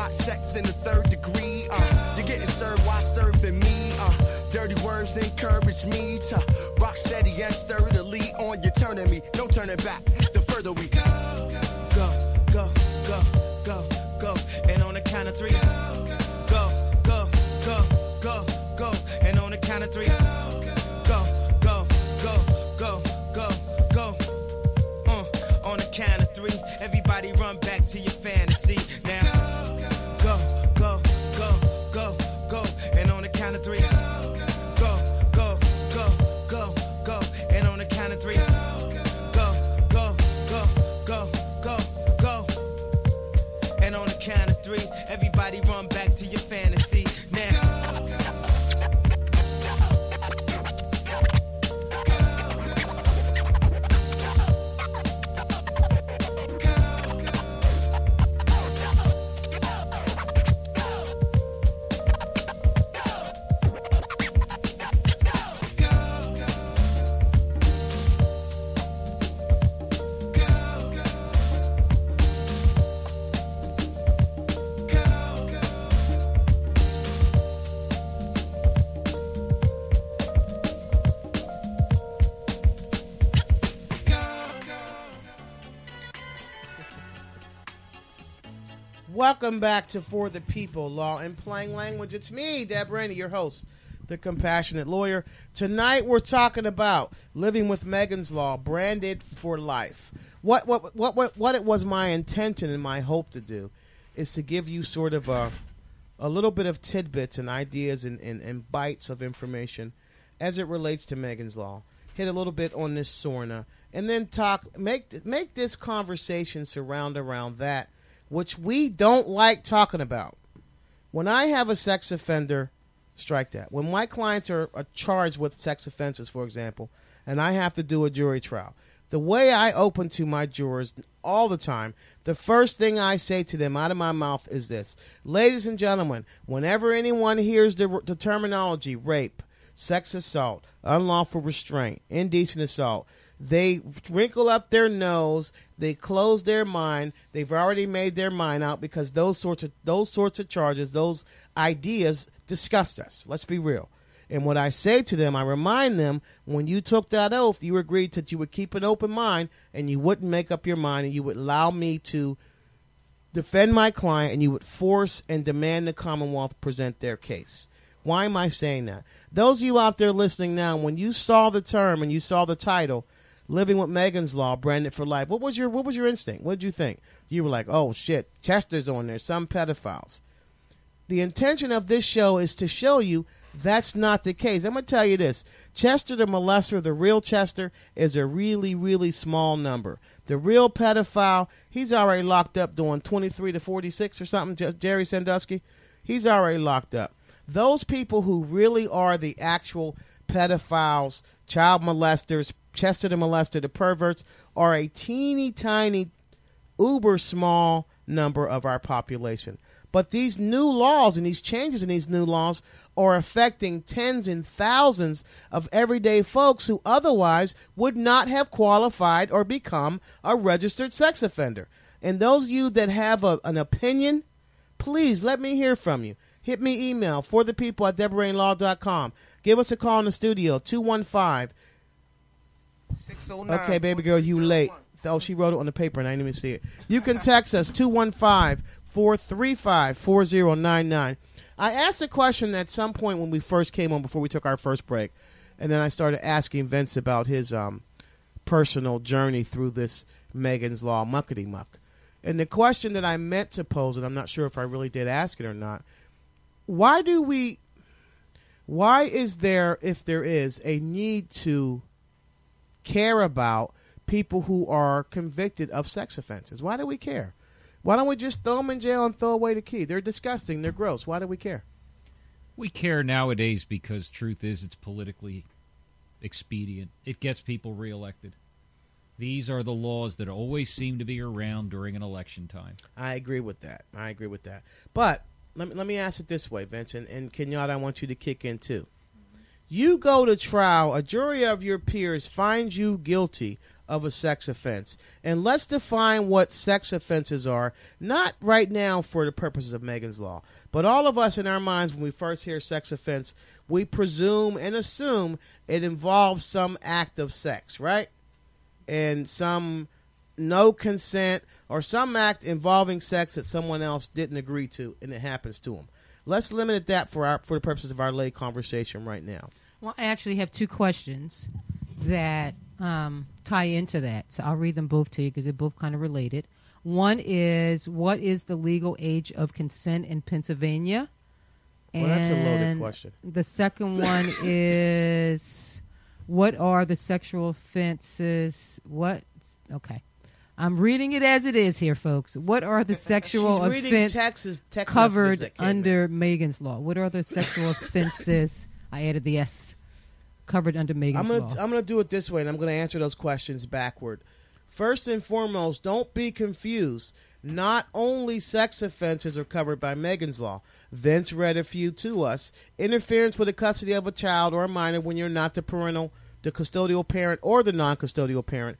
Hot sex in the third degree. Uh, you're getting served while serving me. Uh, dirty words encourage me to rock steady and sturdily on you turning me. No turning back. The further we go,
Welcome back to For the People, Law and Plain Language. It's me, Deb Rainey, your host, the compassionate lawyer. Tonight we're talking about living with Megan's Law, branded for life. What what what what what it was my intention and my hope to do is to give you sort of a a little bit of tidbits and ideas and, and, and bites of information as it relates to Megan's Law. Hit a little bit on this SORNA, and then talk make make this conversation surround around that which we don't like talking about. When I have a sex offender, strike that. When my clients are, are charged with sex offenses, for example, and I have to do a jury trial, the way I open to my jurors all the time, the first thing I say to them out of my mouth is this Ladies and gentlemen, whenever anyone hears the, the terminology rape, sex assault, unlawful restraint, indecent assault, they wrinkle up their nose, they close their mind, they've already made their mind out because those sorts of those sorts of charges, those ideas disgust us. Let's be real. And what I say to them, I remind them when you took that oath, you agreed that you would keep an open mind and you wouldn't make up your mind and you would allow me to defend my client and you would force and demand the Commonwealth present their case. Why am I saying that? Those of you out there listening now, when you saw the term and you saw the title, Living with Megan's Law, branded for life, what was your what was your instinct? What did you think? You were like, oh shit, Chester's on there, some pedophiles. The intention of this show is to show you that's not the case. I'm going to tell you this Chester the molester, the real Chester, is a really, really small number. The real pedophile, he's already locked up doing 23 to 46 or something, Jerry Sandusky. He's already locked up. Those people who really are the actual pedophiles, child molesters, Chester and molested, the perverts, are a teeny tiny, uber small number of our population. But these new laws and these changes in these new laws are affecting tens and thousands of everyday folks who otherwise would not have qualified or become a registered sex offender. And those of you that have a, an opinion, please let me hear from you. Hit me email for the people at DeborahLaw.com. Give us a call in the studio, 215
609.
Okay, baby girl, you late. Oh, she wrote it on the paper and I didn't even see it. You can text us 215 435 4099. I asked a question at some point when we first came on before we took our first break. And then I started asking Vince about his um, personal journey through this Megan's Law muckety muck. And the question that I meant to pose, and I'm not sure if I really did ask it or not, why do we, why is there, if there is, a need to care about people who are convicted of sex offenses? Why do we care? Why don't we just throw them in jail and throw away the key? They're disgusting. They're gross. Why do we care?
We care nowadays because truth is it's politically expedient. It gets people reelected. These are the laws that always seem to be around during an election time.
I agree with that. I agree with that. But let me, let me ask it this way, Vincent, and Kenyatta, I want you to kick in too. You go to trial, a jury of your peers finds you guilty of a sex offense. And let's define what sex offenses are, not right now for the purposes of Megan's Law, but all of us in our minds, when we first hear sex offense, we presume and assume it involves some act of sex, right? And some no consent or some act involving sex that someone else didn't agree to and it happens to them. Let's limit it that for our for the purposes of our lay conversation right now.
Well, I actually have two questions that um, tie into that. So I'll read them both to you because they're both kind of related. One is what is the legal age of consent in Pennsylvania?
Well, that's a loaded question.
The second one <laughs> is what are the sexual offenses? What? Okay. I'm reading it as it is here, folks. What are the <laughs> sexual offenses
Texas, messages
covered
came in.
under Megan's law? What are the sexual <laughs> offenses? I added the S. Covered under Megan's
I'm gonna
law.
I'm gonna do it this way, and I'm gonna answer those questions backward. First and foremost, don't be confused. Not only sex offenses are covered by Megan's law. Vince read a few to us. Interference with the custody of a child or a minor when you're not the parental, the custodial parent, or the non-custodial parent.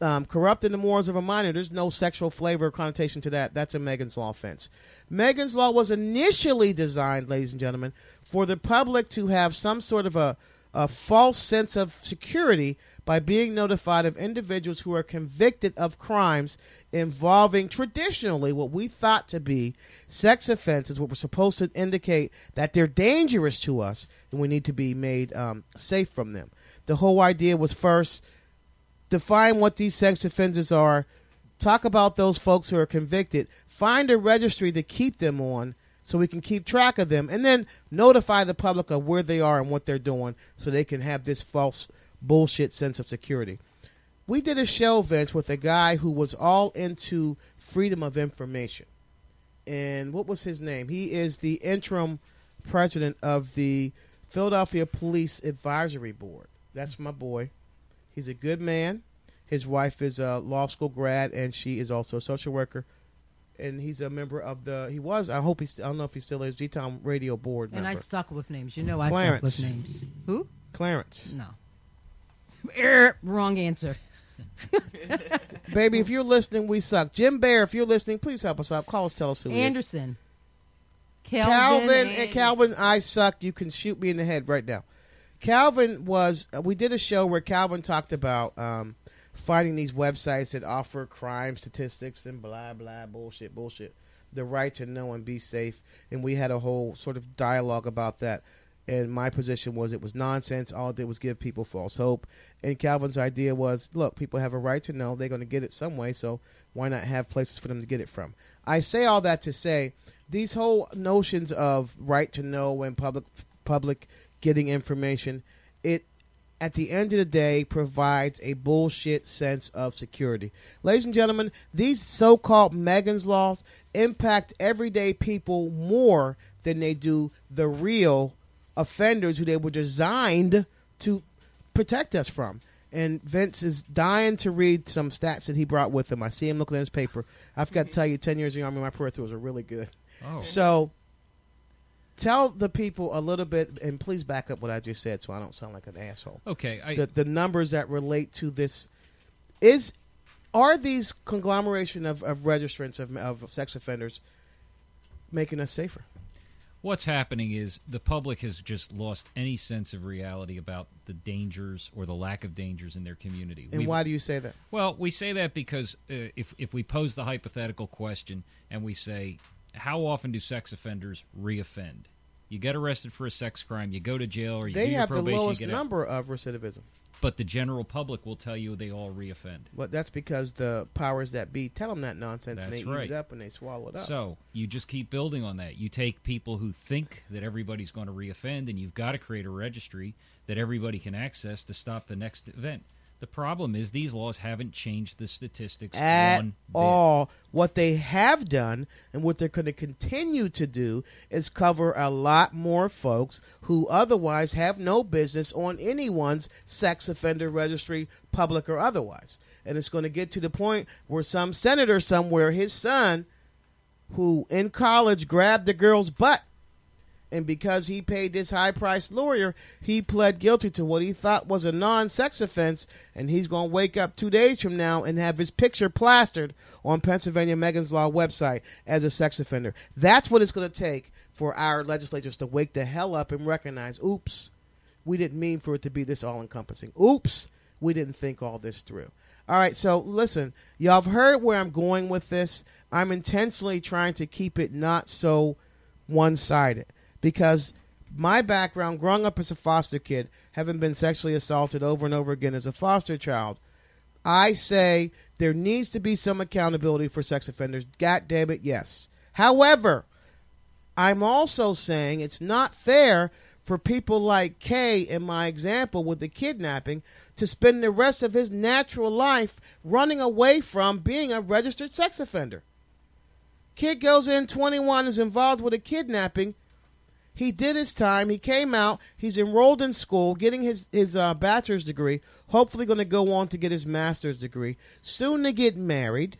Um, corrupting the morals of a minor. There's no sexual flavor or connotation to that. That's a Megan's law offense. Megan's law was initially designed, ladies and gentlemen, for the public to have some sort of a a false sense of security by being notified of individuals who are convicted of crimes involving traditionally what we thought to be sex offenses, what were supposed to indicate that they're dangerous to us and we need to be made um, safe from them. The whole idea was first define what these sex offenders are, talk about those folks who are convicted, find a registry to keep them on so we can keep track of them, and then notify the public of where they are and what they're doing so they can have this false bullshit sense of security. We did a show, Vince, with a guy who was all into freedom of information. And what was his name? He is the interim president of the Philadelphia Police Advisory Board. That's my boy. He's a good man. His wife is a law school grad, and she is also a social worker. And he's a member of the. He was. I hope he's. I don't know if he still is. G Town Radio Board
and I suck with names. You know I
Clarence.
suck with names. Who?
Clarence,
No. Er, wrong answer. <laughs>
baby, if you're listening, we suck. Jim Bear, if you're listening, please help us out. Call us. Tell us who he is.
Anderson. Calvin,
Calvin and Calvin, I suck. You can shoot me in the head right now. Calvin was. uh, We did a show where Calvin talked about um, finding these websites that offer crime statistics and blah blah bullshit bullshit. The right to know and be safe, and we had a whole sort of dialogue about that. And my position was it was nonsense. All it did was give people false hope. And Calvin's idea was, look, people have a right to know. They're going to get it some way, so why not have places for them to get it from? I say all that to say these whole notions of right to know and public public getting information, it at the end of the day provides a bullshit sense of security. Ladies and gentlemen, these so-called Megan's laws impact everyday people more than they do the real offenders who they were designed to protect us from. And Vince is dying to read some stats that he brought with him. I see him looking at his paper. I've got to tell you, 10 years in the Army, my peripherals are really good.
Oh.
So tell the people a little bit, and please back up what I just said so I don't sound like an asshole.
Okay. I,
The, the numbers that relate to this is are these conglomeration of, of registrants of, of sex offenders making us safer?
what's happening is the public has just lost any sense of reality about the dangers or the lack of dangers in their community.
And
We've-
why do you say that?
Well, we say that because uh, if if we pose the hypothetical question and we say, how often do sex offenders reoffend? You get arrested for a sex crime, you go to jail, or you
They have the lowest
get out.
number of recidivism.
But the general public will tell you they all reoffend.
But that's because the powers that be tell them that nonsense and they
That's
eat it up and they swallow it up.
So you just keep building on that. You take people who think that everybody's going to reoffend, and you've got to create a registry that everybody can access to stop the next event. The problem is these laws haven't changed the statistics
at
one bit.
all. What they have done and what they're going to continue to do is cover a lot more folks who otherwise have no business on anyone's sex offender registry, public or otherwise. And it's going to get to the point where some senator somewhere, his son, who in college grabbed the girl's butt and because he paid this high priced lawyer, he pled guilty to what he thought was a non sex offense, and he's going to wake up two days from now and have his picture plastered on Pennsylvania Megan's Law website as a sex offender. That's what it's going to take for our legislators to wake the hell up and recognize oops, we didn't mean for it to be this all encompassing. Oops, we didn't think all this through. All right, so listen, y'all have heard where I'm going with this. I'm intentionally trying to keep it not so one sided because my background, growing up as a foster kid, having been sexually assaulted over and over again as a foster child, I say there needs to be some accountability for sex offenders. God damn it, yes. However, I'm also saying it's not fair for people like Kay in my example with the kidnapping to spend the rest of his natural life running away from being a registered sex offender. Kid goes in 21 is involved with a kidnapping. He did his time. He came out. He's enrolled in school, getting his his uh, bachelor's degree. Hopefully, going to go on to get his master's degree. Soon to get married.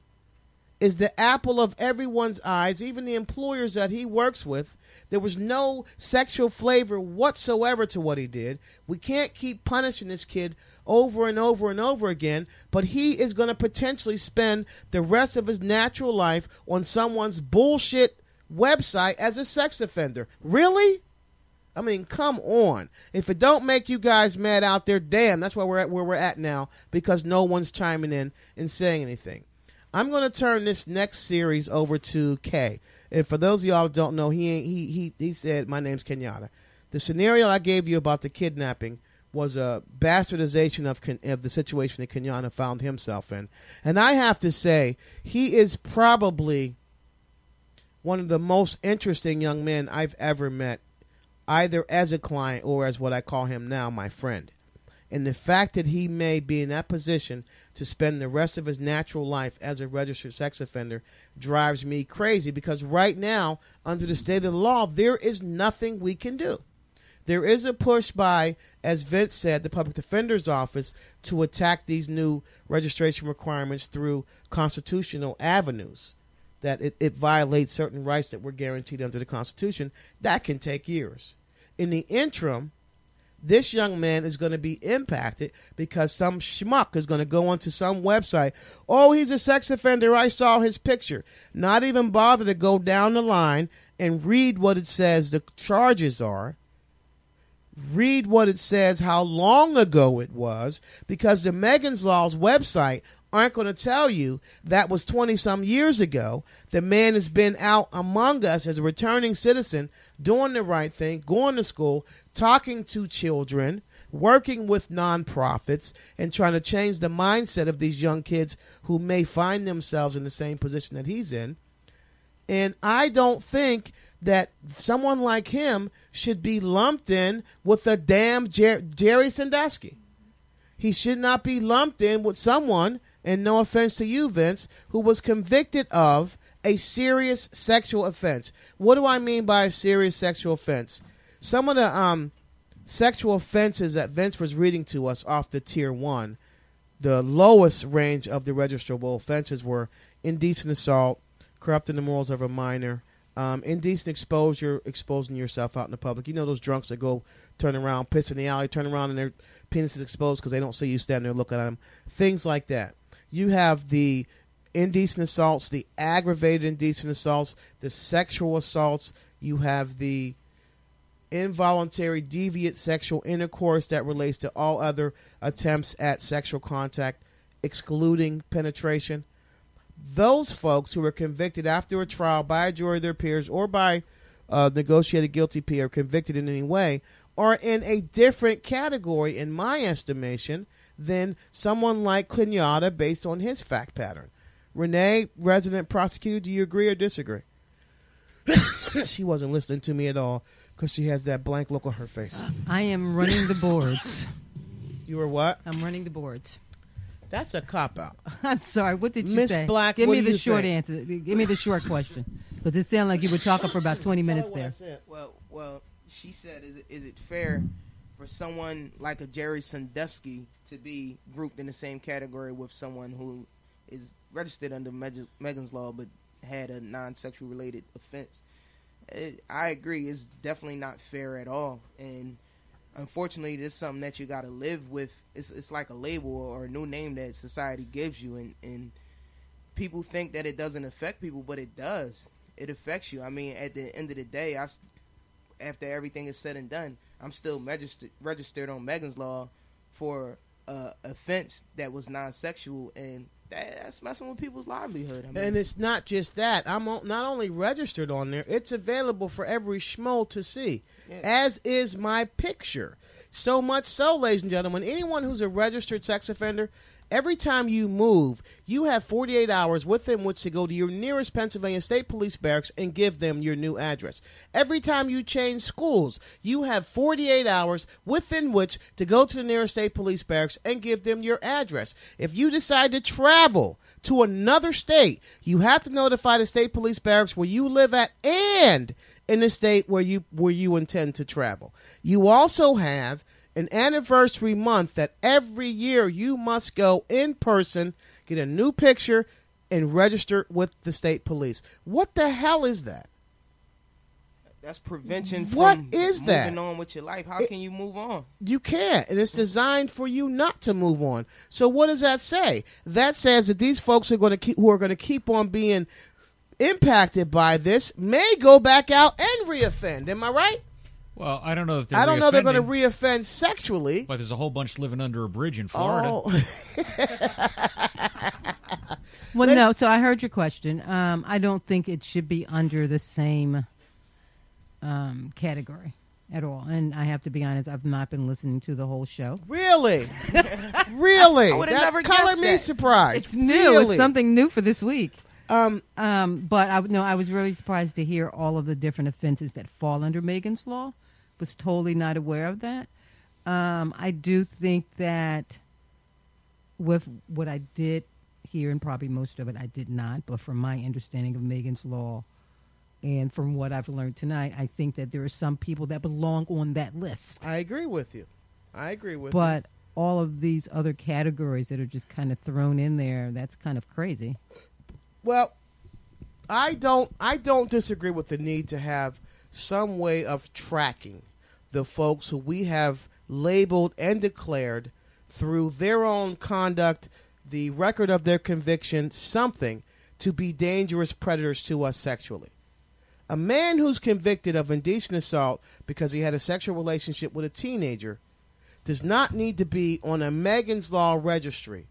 Is the apple of everyone's eyes, even the employers that he works with. There was no sexual flavor whatsoever to what he did. We can't keep punishing this kid over and over and over again, but he is going to potentially spend the rest of his natural life on someone's bullshit website as a sex offender. Really? I mean, come on. If it don't make you guys mad out there, damn, that's where we're at where we're at now because no one's chiming in and saying anything. I'm going to turn this next series over to Kay. And for those of y'all that don't know, he ain't, he he he said my name's Kenyatta. The scenario I gave you about the kidnapping was a bastardization of of the situation that Kenyatta found himself in, and I have to say he is probably one of the most interesting young men I've ever met, either as a client or as what I call him now, my friend. And the fact that he may be in that position to spend the rest of his natural life as a registered sex offender drives me crazy because right now, under the state of the law, there is nothing we can do. There is a push by, as Vince said, the public defender's office to attack these new registration requirements through constitutional avenues. That it, it violates certain rights that were guaranteed under the Constitution. That can take years. In the interim, this young man is going to be impacted because some schmuck is going to go onto some website. Oh, he's a sex offender. I saw his picture. Not even bother to go down the line and read what it says the charges are. Read what it says, how long ago it was, because the Megan's Law's website aren't going to tell you that was 20 some years ago. The man has been out among us as a returning citizen, doing the right thing, going to school, talking to children, working with nonprofits, and trying to change the mindset of these young kids who may find themselves in the same position that he's in. And I don't think that someone like him should be lumped in with a damn Jer- Jerry Sandusky. He should not be lumped in with someone, and no offense to you, Vince, who was convicted of a serious sexual offense. What do I mean by a serious sexual offense? Some of the um, sexual offenses that Vince was reading to us off the tier one, the lowest range of the registrable offenses were indecent assault, corrupting the morals of a minor, um, indecent exposure, exposing yourself out in the public. You know those drunks that go turn around, piss in the alley, turn around, and their penis is exposed because they don't see you standing there looking at them. Things like that. You have the indecent assaults, the aggravated indecent assaults, the sexual assaults. You have the involuntary deviant sexual intercourse that relates to all other attempts at sexual contact, excluding penetration. Those folks who are convicted after a trial by a jury of their peers or by uh, negotiated guilty plea or convicted in any way are in a different category, in my estimation, than someone like Kenyatta based on his fact pattern. Renee, resident prosecutor, do you agree or disagree? <coughs> she wasn't listening to me at all because she has that blank look on her face.
Uh, I am running the boards.
You were what?
I'm running the boards.
That's a cop out. <laughs>
I'm sorry. What did you
Miss
say?
Black,
Give
what
me
do
the
you
short
think?
answer. Give me the short question because it sounded like you were talking for about 20 minutes there.
Well, well, she said, is it, is it fair for someone like a Jerry Sandusky to be grouped in the same category with someone who is registered under Megan's Law but had a non-sexual related offense? It, I agree. It's definitely not fair at all, and unfortunately, this is something that you got to live with. It's it's like a label or a new name that society gives you, and and people think that it doesn't affect people, but it does. It affects you. I mean, at the end of the day, I after everything is said and done, I'm still registered registered on Megan's Law for a offense that was non-sexual, and that, that's messing with people's livelihood. I mean,
And it's not just that. I'm o- not only registered on there, it's available for every schmo to see,
Yeah.
as is my picture. So much so, ladies and gentlemen, anyone who's a registered sex offender, every time you move, you have 48 hours within which to go to your nearest Pennsylvania State Police barracks and give them your new address. Every time you change schools, you have 48 hours within which to go to the nearest State Police barracks and give them your address. If you decide to travel to another state, you have to notify the State Police barracks where you live at and in the state where you where you intend to travel. You also have an anniversary month that every year you must go in person, get a new picture, and register with the state police. What the hell is that?
That's prevention.
What
from
is that?
Moving on with your life. How
It-
can you move on?
You can't, and it's designed for you not to move on. So what does that say? That says that these folks are going to keep, who are going to keep on being impacted by this, may go back out and reoffend. Am I right?
Well, I don't know if they're
I don't know they're going to reoffend sexually.
but there's a whole bunch living under a bridge in Florida.
Oh, <laughs>
Well, no. So I heard your question. Um, I don't think it should be under the same um, category at all. And I have to be honest, I've not been listening to the whole show.
really, <laughs> really?
I would've
That
never
color
guessed
me
that.
surprised.
It's new.
Really.
It's something new for this week.
Um,
Um, but I no, I was really surprised to hear all of the different offenses that fall under Megan's law. Was totally not aware of that. Um, I do think that with what I did here, and probably most of it I did not, but from my understanding of Megan's law and from what I've learned tonight, I think that there are some people that belong on that list.
I agree with you. I agree with you.
But all of these other categories that are just kind of thrown in there, that's kind of crazy.
Well, I don't I don't disagree with the need to have some way of tracking the folks who we have labeled and declared through their own conduct, the record of their conviction, something to be dangerous predators to us sexually. A man who's convicted of indecent assault because he had a sexual relationship with a teenager does not need to be on a Megan's Law registry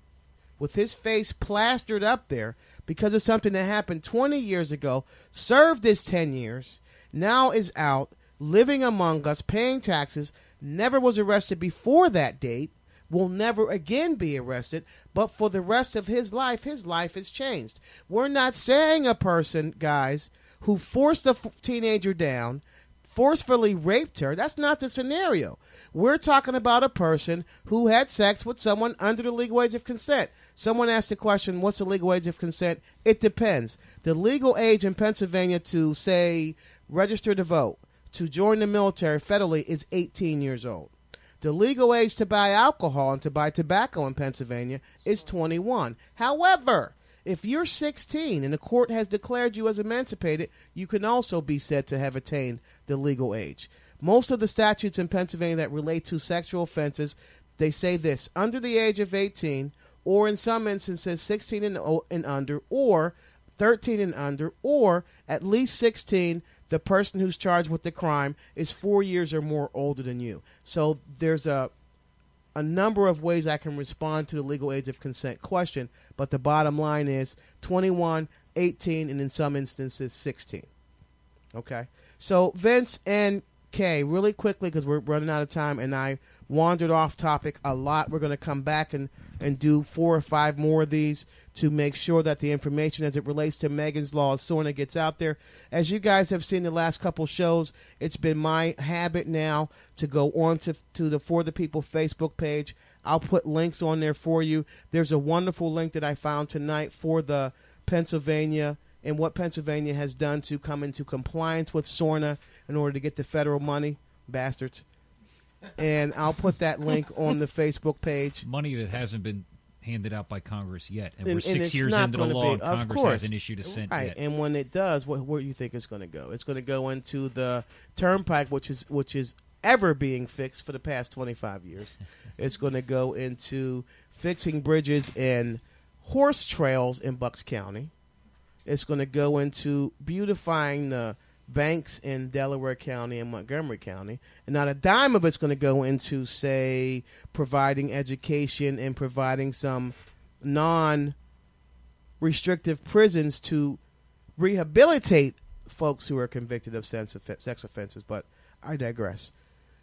with his face plastered up there because of something that happened 20 years ago, served his 10 years, now is out, living among us, paying taxes, never was arrested before that date, will never again be arrested, but for the rest of his life, his life has changed. We're not saying a person, guys, who forced a f- teenager down, forcefully raped her. That's not the scenario. We're talking about a person who had sex with someone under the legal age of consent. Someone asked the question, what's the legal age of consent? It depends. The legal age in Pennsylvania to, say, register to vote, to join the military federally is 18 years old. The legal age to buy alcohol and to buy tobacco in Pennsylvania is 21. However, if you're 16 and the court has declared you as emancipated, you can also be said to have attained the legal age. Most of the statutes in Pennsylvania that relate to sexual offenses, they say this under the age of 18, or in some instances 16 and, and under, or 13 and under, or at least 16, the person who's charged with the crime is four years or more older than you. So there's a a number of ways I can respond to the legal age of consent question, but the bottom line is 21, 18, and in some instances 16. Okay? So Vince and Kay, really quickly because we're running out of time and I wandered off topic a lot. We're going to come back and, and do four or five more of these to make sure that the information as it relates to Megan's Law of Sorna gets out there. As you guys have seen the last couple shows, it's been my habit now to go on to, to the For the People Facebook page. I'll put links on there for you. There's a wonderful link that I found tonight for the Pennsylvania and what Pennsylvania has done to come into compliance with SORNA in order to get the federal money. Bastards. And I'll put that link on the Facebook page.
Money that hasn't been handed out by Congress yet, and,
And-
we're six years into the law,
be-
and Congress
course.
hasn't issued a cent
Right,
yet.
and when it does, what, where do you think it's going to go? It's going to go into the turnpike, which is which is ever being fixed for the past twenty five years. <laughs> it's going to go into fixing bridges and horse trails in Bucks County. It's going to go into beautifying the banks in Delaware County and Montgomery County. And not a dime of it's going to go into, say, providing education and providing some non restrictive prisons to rehabilitate folks who are convicted of sex off- sex offenses. But I digress.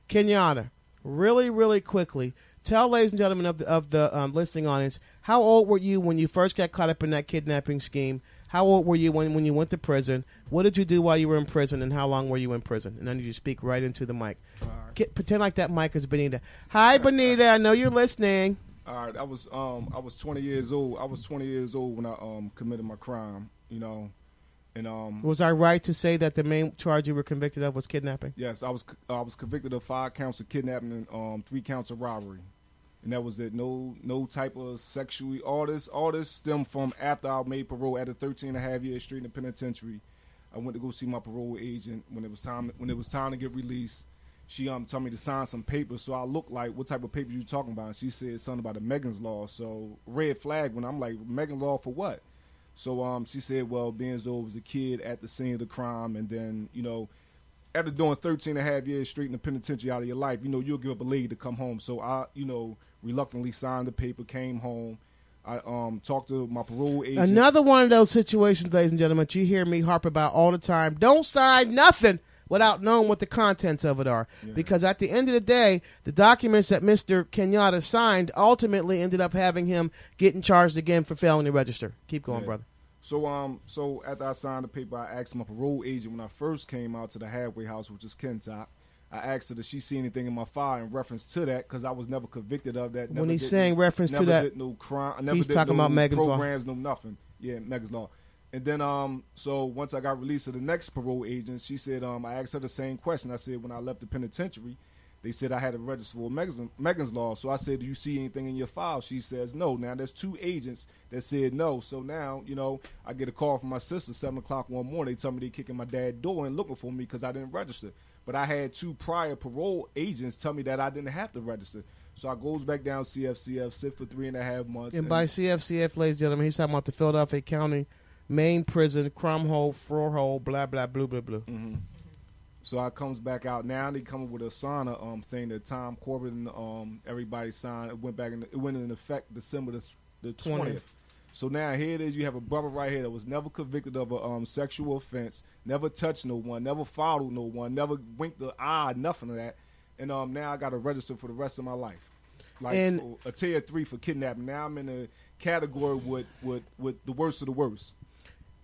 Kenyatta, really, really quickly, tell ladies and gentlemen of the, of the um, listening audience, how old were you when you first got caught up in that kidnapping scheme? How old were you when, when you went to prison? What did you do while you were in prison, and how long were you in prison? And I need you to speak right into the mic. Get, pretend like that mic is Benita. Hi, Benita. I know you're listening.
All right, I was um I was 20 years old. I was 20 years old when I um committed my crime. You know, and um
Was I right to say that the main charge you were convicted of was kidnapping?
yes, I was I was convicted of five counts of kidnapping and um three counts of robbery, and that was it. No no type of sexual. All this all this stemmed from after I made parole at a 13 and a half year straight in the penitentiary. I went to go see my parole agent when it was time when it was time to get released. She um told me to sign some papers, so I looked like what type of papers you talking about. And she said something about the Megan's law. So red flag when I'm like Megan's law for what? So um she said, well, being as though was a kid at the scene of the crime, and then you know after doing 13 and a half years straight in the penitentiary out of your life, you know, you'll give up a leg to come home. So I, you know, reluctantly signed the paper, came home. I um talked to my parole agent.
Another one of those situations, ladies and gentlemen, you hear me harp about all the time. Don't sign nothing without knowing what the contents of it are. Because at the end of the day, the documents that Mr. Kenyatta signed ultimately ended up having him getting charged again for failing to register. Keep going,
Yeah.
brother.
So um, so after I signed the paper, I asked my parole agent when I first came out to the halfway house, which is Kintock. I asked her, did she see anything in my file in reference to that? Because I was never convicted of that.
When he's saying
no-
reference to that,
no crime. Never
he's talking
no
about Megan's Law.
programs, no nothing. Yeah, Megan's law. And then um, so once I got released to the next parole agent, she said um, I asked her the same question. I said when I left the penitentiary, they said I had to register for Megan's, Megan's law. So I said, do you see anything in your file? She says no. Now there's two agents that said no. So now you know I get a call from my sister seven o'clock one morning. They tell me they're kicking my dad door and looking for me because I didn't register. But I had two prior parole agents tell me that I didn't have to register. So I goes back down CFCF, sit for three and a half months.
And by CFCF, ladies and gentlemen, he's talking about the Philadelphia County main prison, crumb hole, floor hole, blah, blah, blah, blue, blue.
Mm-hmm. So I comes back out now. They come up with a SORNA um thing that Tom Corbett and um everybody signed. It went back in. It went in effect December the the
20th.
So now here it is. You have a brother right here that was never convicted of a um sexual offense, never touched no one, never followed no one, never winked the eye, nothing of that. And um now I got to register for the rest of my life, like
And-
a tier three for kidnapping. Now I'm in a category with with with the worst of the worst.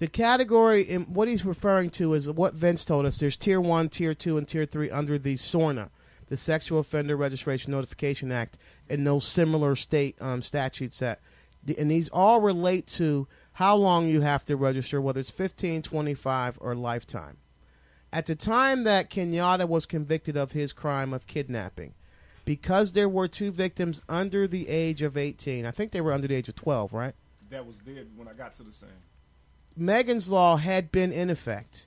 The category, what he's referring to is what Vince told us. There's tier one, tier two, and tier three under the SORNA, the Sexual Offender Registration Notification Act, and those similar state um, statutes that, and these all relate to how long you have to register, whether it's 15, 25, or lifetime. At the time that Kenyatta was convicted of his crime of kidnapping, because there were two victims under the age of 18, I think they were under the age of 12, right?
That was there when I got to the scene.
Megan's Law had been in effect.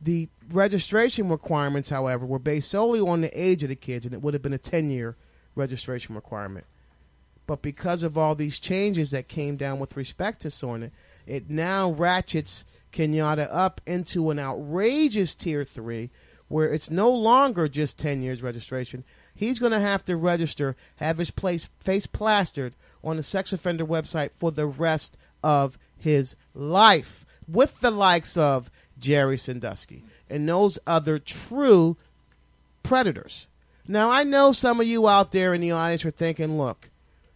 The registration requirements, however, were based solely on the age of the kids, and it would have been a 10 year registration requirement. But because of all these changes that came down with respect to SORNA, it now ratchets Kenyatta up into an outrageous tier three, where it's no longer just 10 years registration. He's going to have to register, have his place face plastered on the sex offender website for the rest of his life, with the likes of Jerry Sandusky and those other true predators. Now, I know some of you out there in the audience are thinking, look,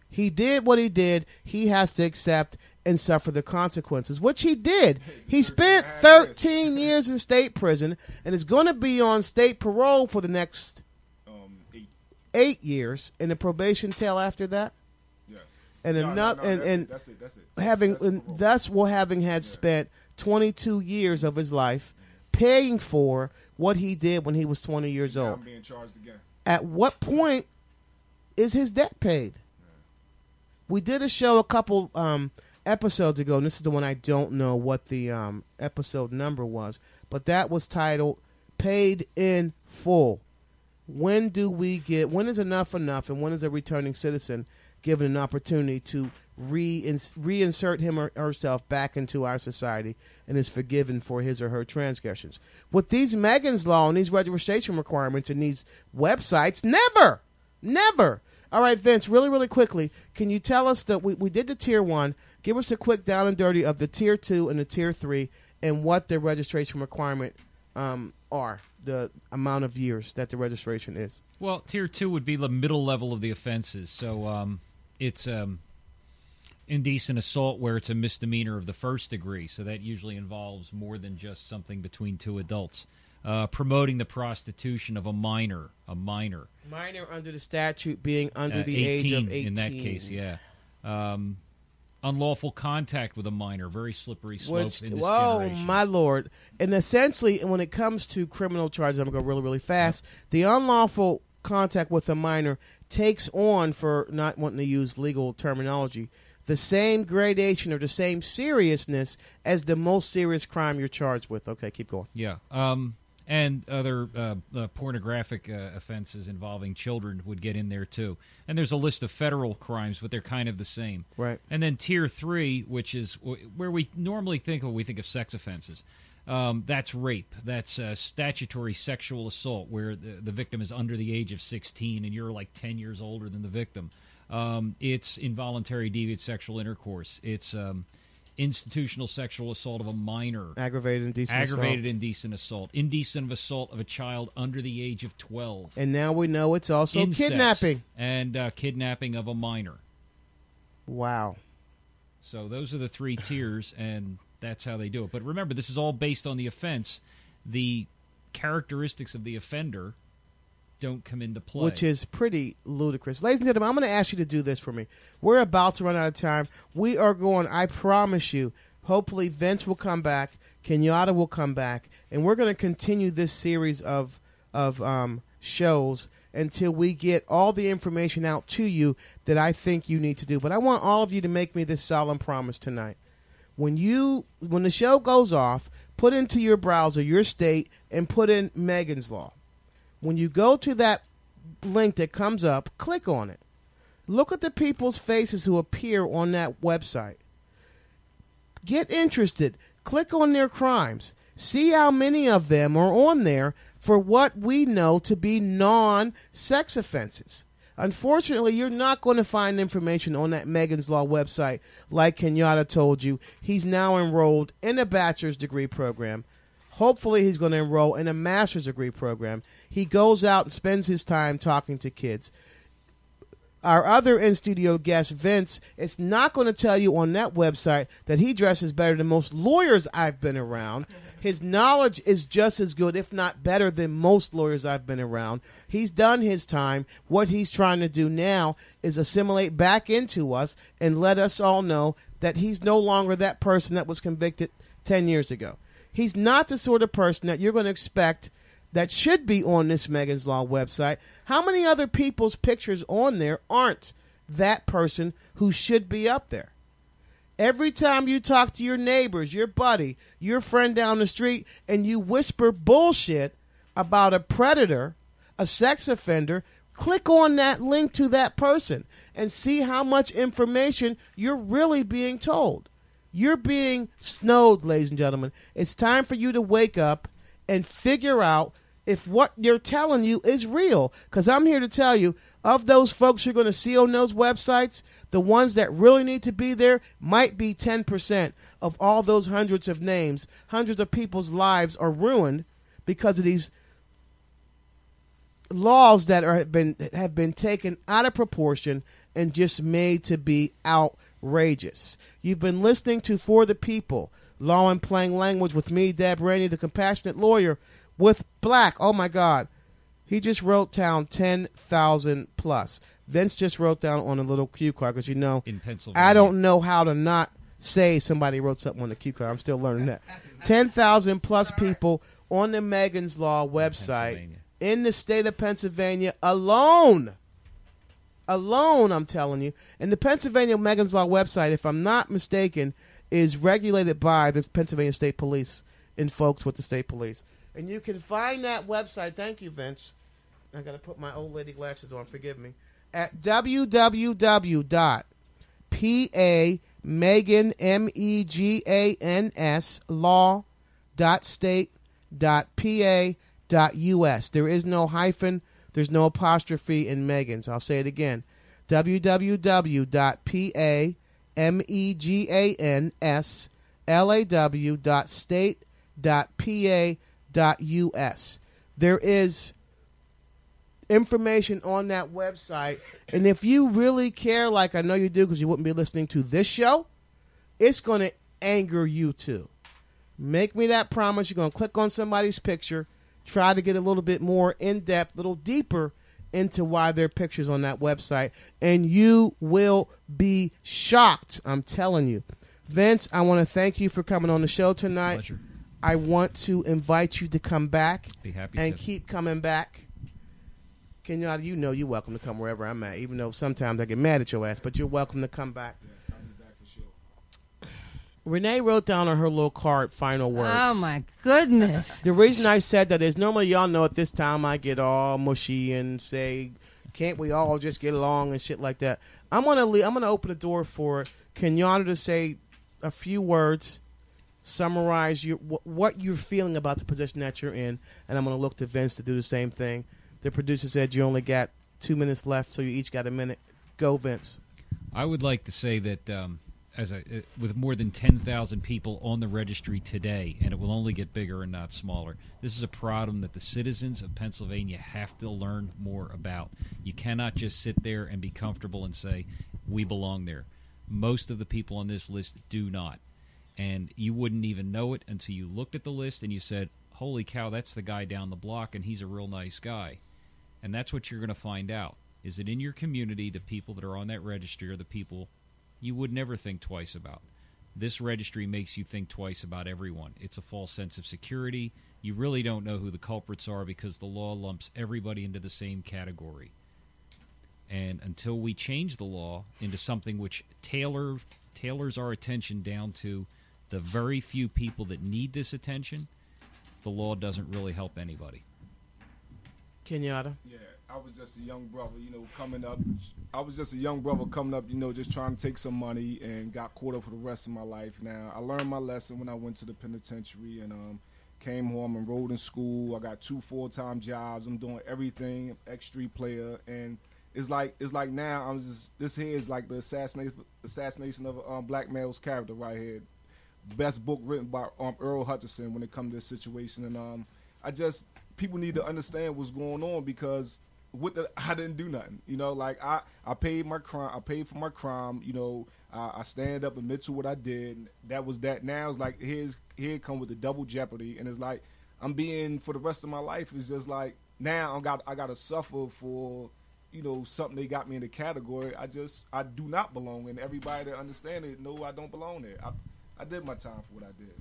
he did what he did. He has to accept and suffer the consequences, which he did. He spent 13 years in state prison and is going to be on state parole for the next
Um, eight.
years in a probation tail after that. And
No, no,
enough,
no,
and,
that's
and
it, that's it, that's it.
having,
That's
and
parole.
thus, will having had spent 22 years of his life paying for what he did when he was 20 years
Now
old.
I'm being charged again.
At what point is his debt paid? We did a show a couple um, episodes ago, and this is the one I don't know what the um, episode number was, but that was titled "Paid in Full." When do we get? When is enough enough, and when is a returning citizen given an opportunity to reins- reinsert him or herself back into our society and is forgiven for his or her transgressions? With these Megan's law and these registration requirements and these websites, never, never. All right, Vince, really, really quickly, can you tell us that we, we did the tier one? Give us a quick down and dirty of the tier two and the tier three and what the registration requirement um, are. the amount of years that the registration is.
Well, tier two would be the middle level of the offenses. So um, it's um, indecent assault where it's a misdemeanor of the first degree. So that usually involves more than just something between two adults. Uh, promoting the prostitution of a minor, a minor.
Minor under the statute being under
Uh,
the age of 18.
in that case, yeah. Um, unlawful contact with a minor, very slippery slope
Which,
in this
whoa,
generation.
my lord! And essentially, when it comes to criminal charges, I'm gonna go really, really fast. The unlawful contact with a minor takes on, for not wanting to use legal terminology, the same gradation or the same seriousness as the most serious crime you're charged with. Okay, keep going.
Yeah. Um, and other uh, uh, pornographic uh, offenses involving children would get in there too. And there's a list of federal crimes, but they're kind of the same.
Right.
And then tier three, which is w- where we normally think of, we think of sex offenses. Um, that's rape. That's uh, statutory sexual assault, where the, the victim is under the age of 16 and you're like 10 years older than the victim. Um, it's involuntary deviant sexual intercourse. It's um, institutional sexual assault of a minor
Aggravated indecent
aggravated
assault.
indecent assault, indecent assault of a child under the age of twelve,
And now we know it's also
incest,
kidnapping.
and uh, kidnapping of a minor.
Wow.
So those are the three tiers, and that's how they do it. But remember, this is all based on the offense. The characteristics of the offender don't come into play.
which is pretty ludicrous. Ladies and gentlemen, I'm going to ask you to do this for me. We're about to run out of time. We are going, I promise you, hopefully Vince will come back, Kenyatta will come back, and we're going to continue this series of of um, shows until we get all the information out to you that I think you need to do. But I want all of you to make me this solemn promise tonight. When you when the show goes off, put into your browser your state and put in Megan's Law when you go to that link that comes up, click on it. Look at the people's faces who appear on that website. Get interested. Click on their crimes. See how many of them are on there for what we know to be non sex offenses. Unfortunately, you're not going to find information on that Megan's Law website like Kenyatta told you. He's now enrolled in a bachelor's degree program. Hopefully, he's going to enroll in a master's degree program. He goes out and spends his time talking to kids. Our other in studio guest, Vince, is not going to tell you on that website that he dresses better than most lawyers I've been around. His knowledge is just as good, if not better, than most lawyers I've been around. He's done his time. What he's trying to do now is assimilate back into us and let us all know that he's no longer that person that was convicted 10 years ago. He's not the sort of person that you're going to expect that should be on this Megan's Law website. How many other people's pictures on there aren't that person who should be up there? Every time you talk to your neighbors, your buddy, your friend down the street, and you whisper bullshit about a predator, a sex offender, click on that link to that person and see how much information you're really being told. You're being snowed, ladies and gentlemen. It's time for you to wake up and figure out if what you're telling you is real. Because I'm here to tell you, of those folks you're going to see on those websites, the ones that really need to be there might be 10% of all those hundreds of names. Hundreds of people's lives are ruined because of these laws that are have been have been taken out of proportion and just made to be outrageous. You've been listening to For the People, Law and Plain Language with me, Deb Rainey, the compassionate lawyer, with Black. Oh my God. He just wrote down 10,000 plus. Vince just wrote down on a little cue card because you know,
in Pennsylvania.
I don't know how to not say somebody wrote something on the cue card. I'm still learning that. 10,000 plus people on the Megan's Law website
Pennsylvania.
in the state of Pennsylvania alone. Alone, I'm telling you. And the Pennsylvania Megan's Law website, if I'm not mistaken, is regulated by the Pennsylvania State Police and folks with the state police. And you can find that website. Thank you, Vince. I got to put my old lady glasses on. Forgive me. At www.pa Megan M E G A N S law dot state dot pa dot us. There is no hyphen. There's no apostrophe in Megan's. I'll say it again. www.pa M E G A N S L A W dot state dot pa dot us. there is information on that website. And if you really care, like I know you do, because you wouldn't be listening to this show, it's going to anger you too. Make me that promise. You're going to click on somebody's picture, try to get a little bit more in depth, a little deeper into why their pictures on that website, and you will be shocked. I'm telling you. Vince, I want to thank you for coming on the show tonight.
Pleasure.
I want to invite you to come back and
to.
keep coming back. Kenyatta, you know you're welcome to come wherever I'm at, even though sometimes I get mad at your ass, but you're welcome to come back.
Yes, I'll be back for sure.
Renee wrote down on her little card final words.
Oh my goodness.
The reason I said that is normally y'all know at this time I get all mushy and say, "Can't we all just get along?" and shit like that. I'm gonna le I'm gonna open the door for Kenyatta to say a few words, summarize your wh- what you're feeling about the position that you're in, and I'm gonna look to Vince to do the same thing. The producer said you only got two minutes left, so you each got a minute. Go, Vince.
I would like to say that um, as a, uh, with more than 10,000 people on the registry today, and it will only get bigger and not smaller, this is a problem that the citizens of Pennsylvania have to learn more about. You cannot just sit there and be comfortable and say, we belong there. Most of the people on this list do not. And you wouldn't even know it until you looked at the list and you said, holy cow, that's the guy down the block, and he's a real nice guy. And that's what you're going to find out. Is it in your community the people that are on that registry are the people you would never think twice about? This registry makes you think twice about everyone. It's a false sense of security. You really don't know who the culprits are because the law lumps everybody into the same category. And until we change the law into something which tailor tailors our attention down to the very few people that need this attention, the law doesn't really help anybody.
Kenyatta.
Yeah, I was just a young brother, you know, coming up. I was just a young brother coming up, you know, just trying to take some money and got caught up for the rest of my life. Now, I learned my lesson when I went to the penitentiary and um, came home, enrolled in school. I got two full time jobs. I'm doing everything, X Street player, and it's like it's like now I'm just this here is like the assassination assassination of a um, black male's character right here. Best book written by um, Earl Hutchinson when it comes to this situation, and um, I just people need to understand what's going on because with the, I didn't do nothing. You know, like I, I paid my crime. I paid for my crime. You know, I, I stand up, admit to what I did. That was that. Now it's like here's here come with the double jeopardy, and it's like I'm being for the rest of my life. It's just like now I got I got to suffer for you know something they got me in the category. I just I do not belong, and everybody that understand it know I don't belong there. I I did my time for what I did.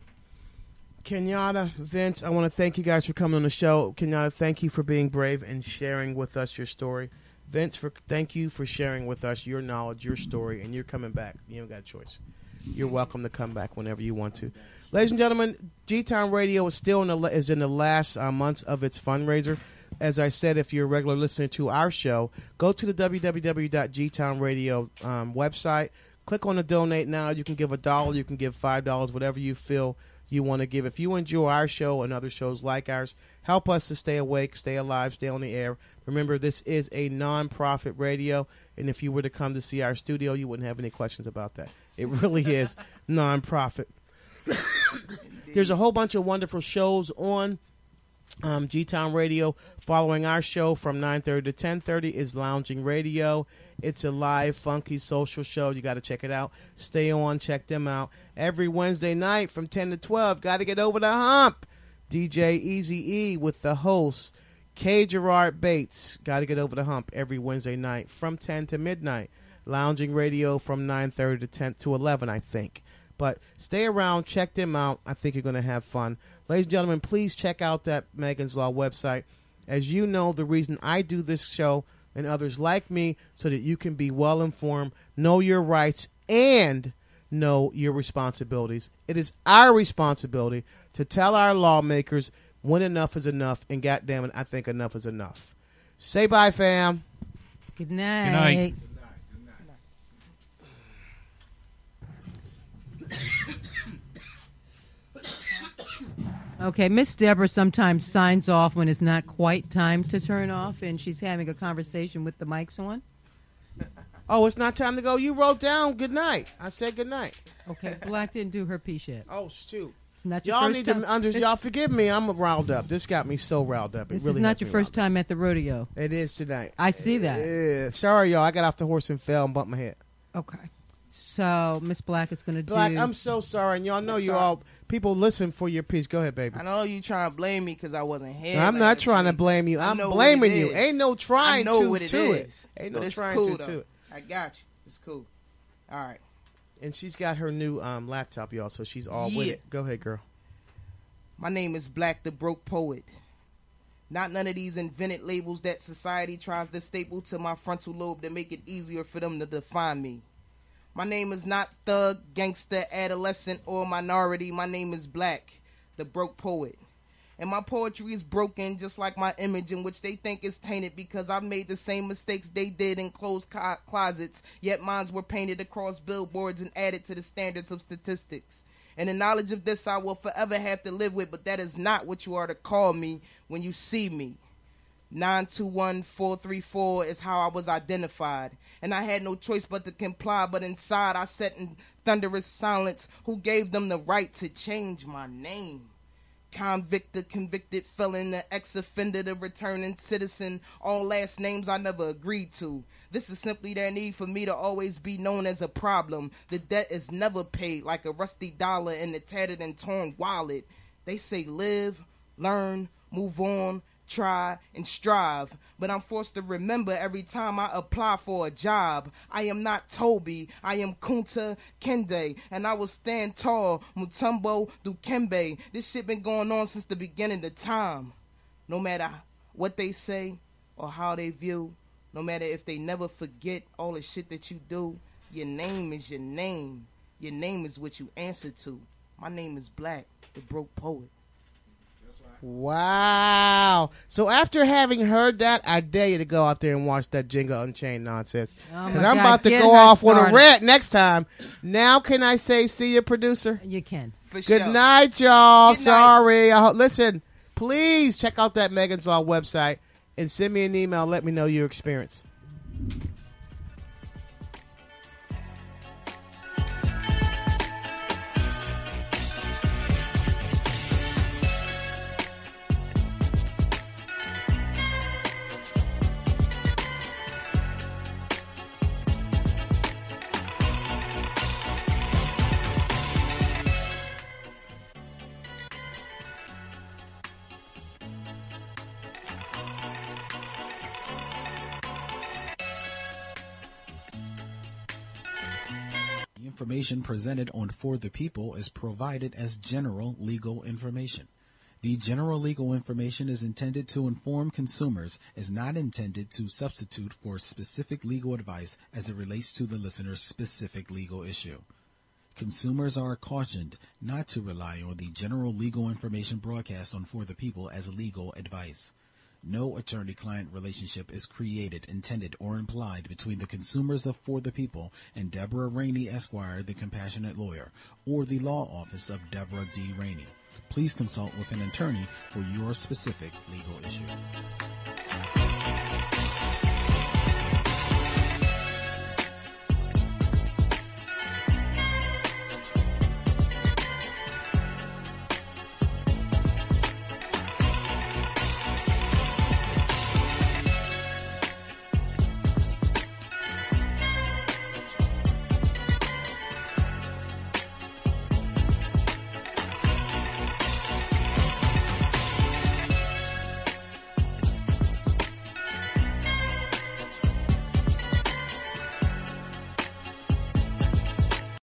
Kenyatta, Vince, I want to thank you guys for coming on the show. Kenyatta, thank you for being brave and sharing with us your story. Vince, for thank you for sharing with us your knowledge, your story, and you're coming back. You don't got a choice. You're welcome to come back whenever you want to. Ladies and gentlemen, G Town Radio is still in the is in the last uh, months of its fundraiser. As I said, if you're a regular listener to our show, go to the www.gtownradio um, website. Click on the donate now. You can give a dollar, you can give five dollars, whatever you feel you want to give. If you enjoy our show and other shows like ours, help us to stay awake, stay alive, stay on the air. Remember, this is a non-profit radio, and if you were to come to see our studio, you wouldn't have any questions about that. It <laughs> really is non-profit. <coughs> There's a whole bunch of wonderful shows on um, G Town Radio. Following our show from 9:30 to 10:30 is Lounging Radio. It's a live, funky social show. You got to check it out. Stay on, check them out every Wednesday night from 10 to 12. Got to get over the hump. DJ Easy E with the host K. Gerard Bates. Got to get over the hump every Wednesday night from 10 to midnight. Lounging Radio from 9:30 to 10 to 11, I think. But stay around, check them out. I think you're going to have fun. Ladies and gentlemen, please check out that Megan's Law website. As you know, the reason I do this show and others like me so that you can be well informed, know your rights, and know your responsibilities. It is our responsibility to tell our lawmakers when enough is enough, and goddamn it, I think enough is enough. Say bye, fam.
Good night.
night.
Okay, Miss Deborah sometimes signs off when it's not quite time to turn off, and she's having a conversation with the mics on. <laughs>
Oh, it's not time to go. You wrote down good night. I said good night.
Okay, Black didn't do her piece yet. <laughs>
Oh, shoot.
It's not your
Y'all
first
need
time.
to under,
This-
y'all forgive me. I'm riled up. This got me so riled up. It
This
really
is not
has
your
me
first
riled
time at the rodeo.
up. It is tonight.
I see that.
Yeah. Sorry, y'all. I got off the horse and fell and bumped my head.
Okay. So Miss Black is going to do.
Black, I'm so sorry, and y'all know you
Sorry.
all people listen for your piece. Go ahead, baby.
I know you trying to blame me because I wasn't here.
I'm not
last
trying to blame you.
I
I'm blaming you. Ain't no trying
I know
to
what it
to
is.
it. Ain't no trying
cool,
to
though.
to it.
I got you. It's cool. All right.
And she's got her new um, laptop, y'all, so she's all with it. Go ahead, girl.
My name is Black the Broke Poet. Not none of these invented labels that society tries to staple to my frontal lobe to make it easier for them to define me. My name is not thug, gangster, adolescent, or minority. My name is Black, the Broke Poet. And my poetry is broken just like my image, in which they think is tainted because I've made the same mistakes they did in closed co- closets, yet mines were painted across billboards and added to the standards of statistics. And the knowledge of this I will forever have to live with, but that is not what you are to call me when you see me. 921434 is how I was identified. And I had no choice but to comply, but inside I sat in thunderous silence. Who gave them the right to change my name? Convict, the convicted felon, the ex offender, the returning citizen, all last names I never agreed to. This is simply their need for me to always be known as a problem. The debt is never paid like a rusty dollar in a tattered and torn wallet. They say live, learn, move on, try, and strive. But I'm forced to remember every time I apply for a job. I am not Toby, I am Kunta Kinte, and I will stand tall, Mutombo Dikembe. This shit been going on since the beginning of time. No matter what they say or how they view, no matter if they never forget all the shit that you do, your name is your name. Your name is what you answer to. My name is Black, the broke poet.
Wow. So after having heard that, I dare you to go out there and watch that Django Unchained nonsense.
Oh my
Because I'm
God,
about to
get
go
her
off on a rant next time. Now can I say see you, producer?
You can.
For
Good
sure.
night, y'all.
Good night.
Sorry. I ho- listen, please check out that Megan's Law website and send me an email. Let me know your experience.
Information presented on For the People is provided as general legal information. The general legal information is intended to inform consumers, is not intended to substitute for specific legal advice as it relates to the listener's specific legal issue. Consumers are cautioned not to rely on the general legal information broadcast on For the People as legal advice. No attorney-client relationship is created, intended, or implied between the consumers of For the People and Deborah Rainey Esquire, the compassionate lawyer, or the law office of Deborah D. Rainey. Please consult with an attorney for your specific legal issue.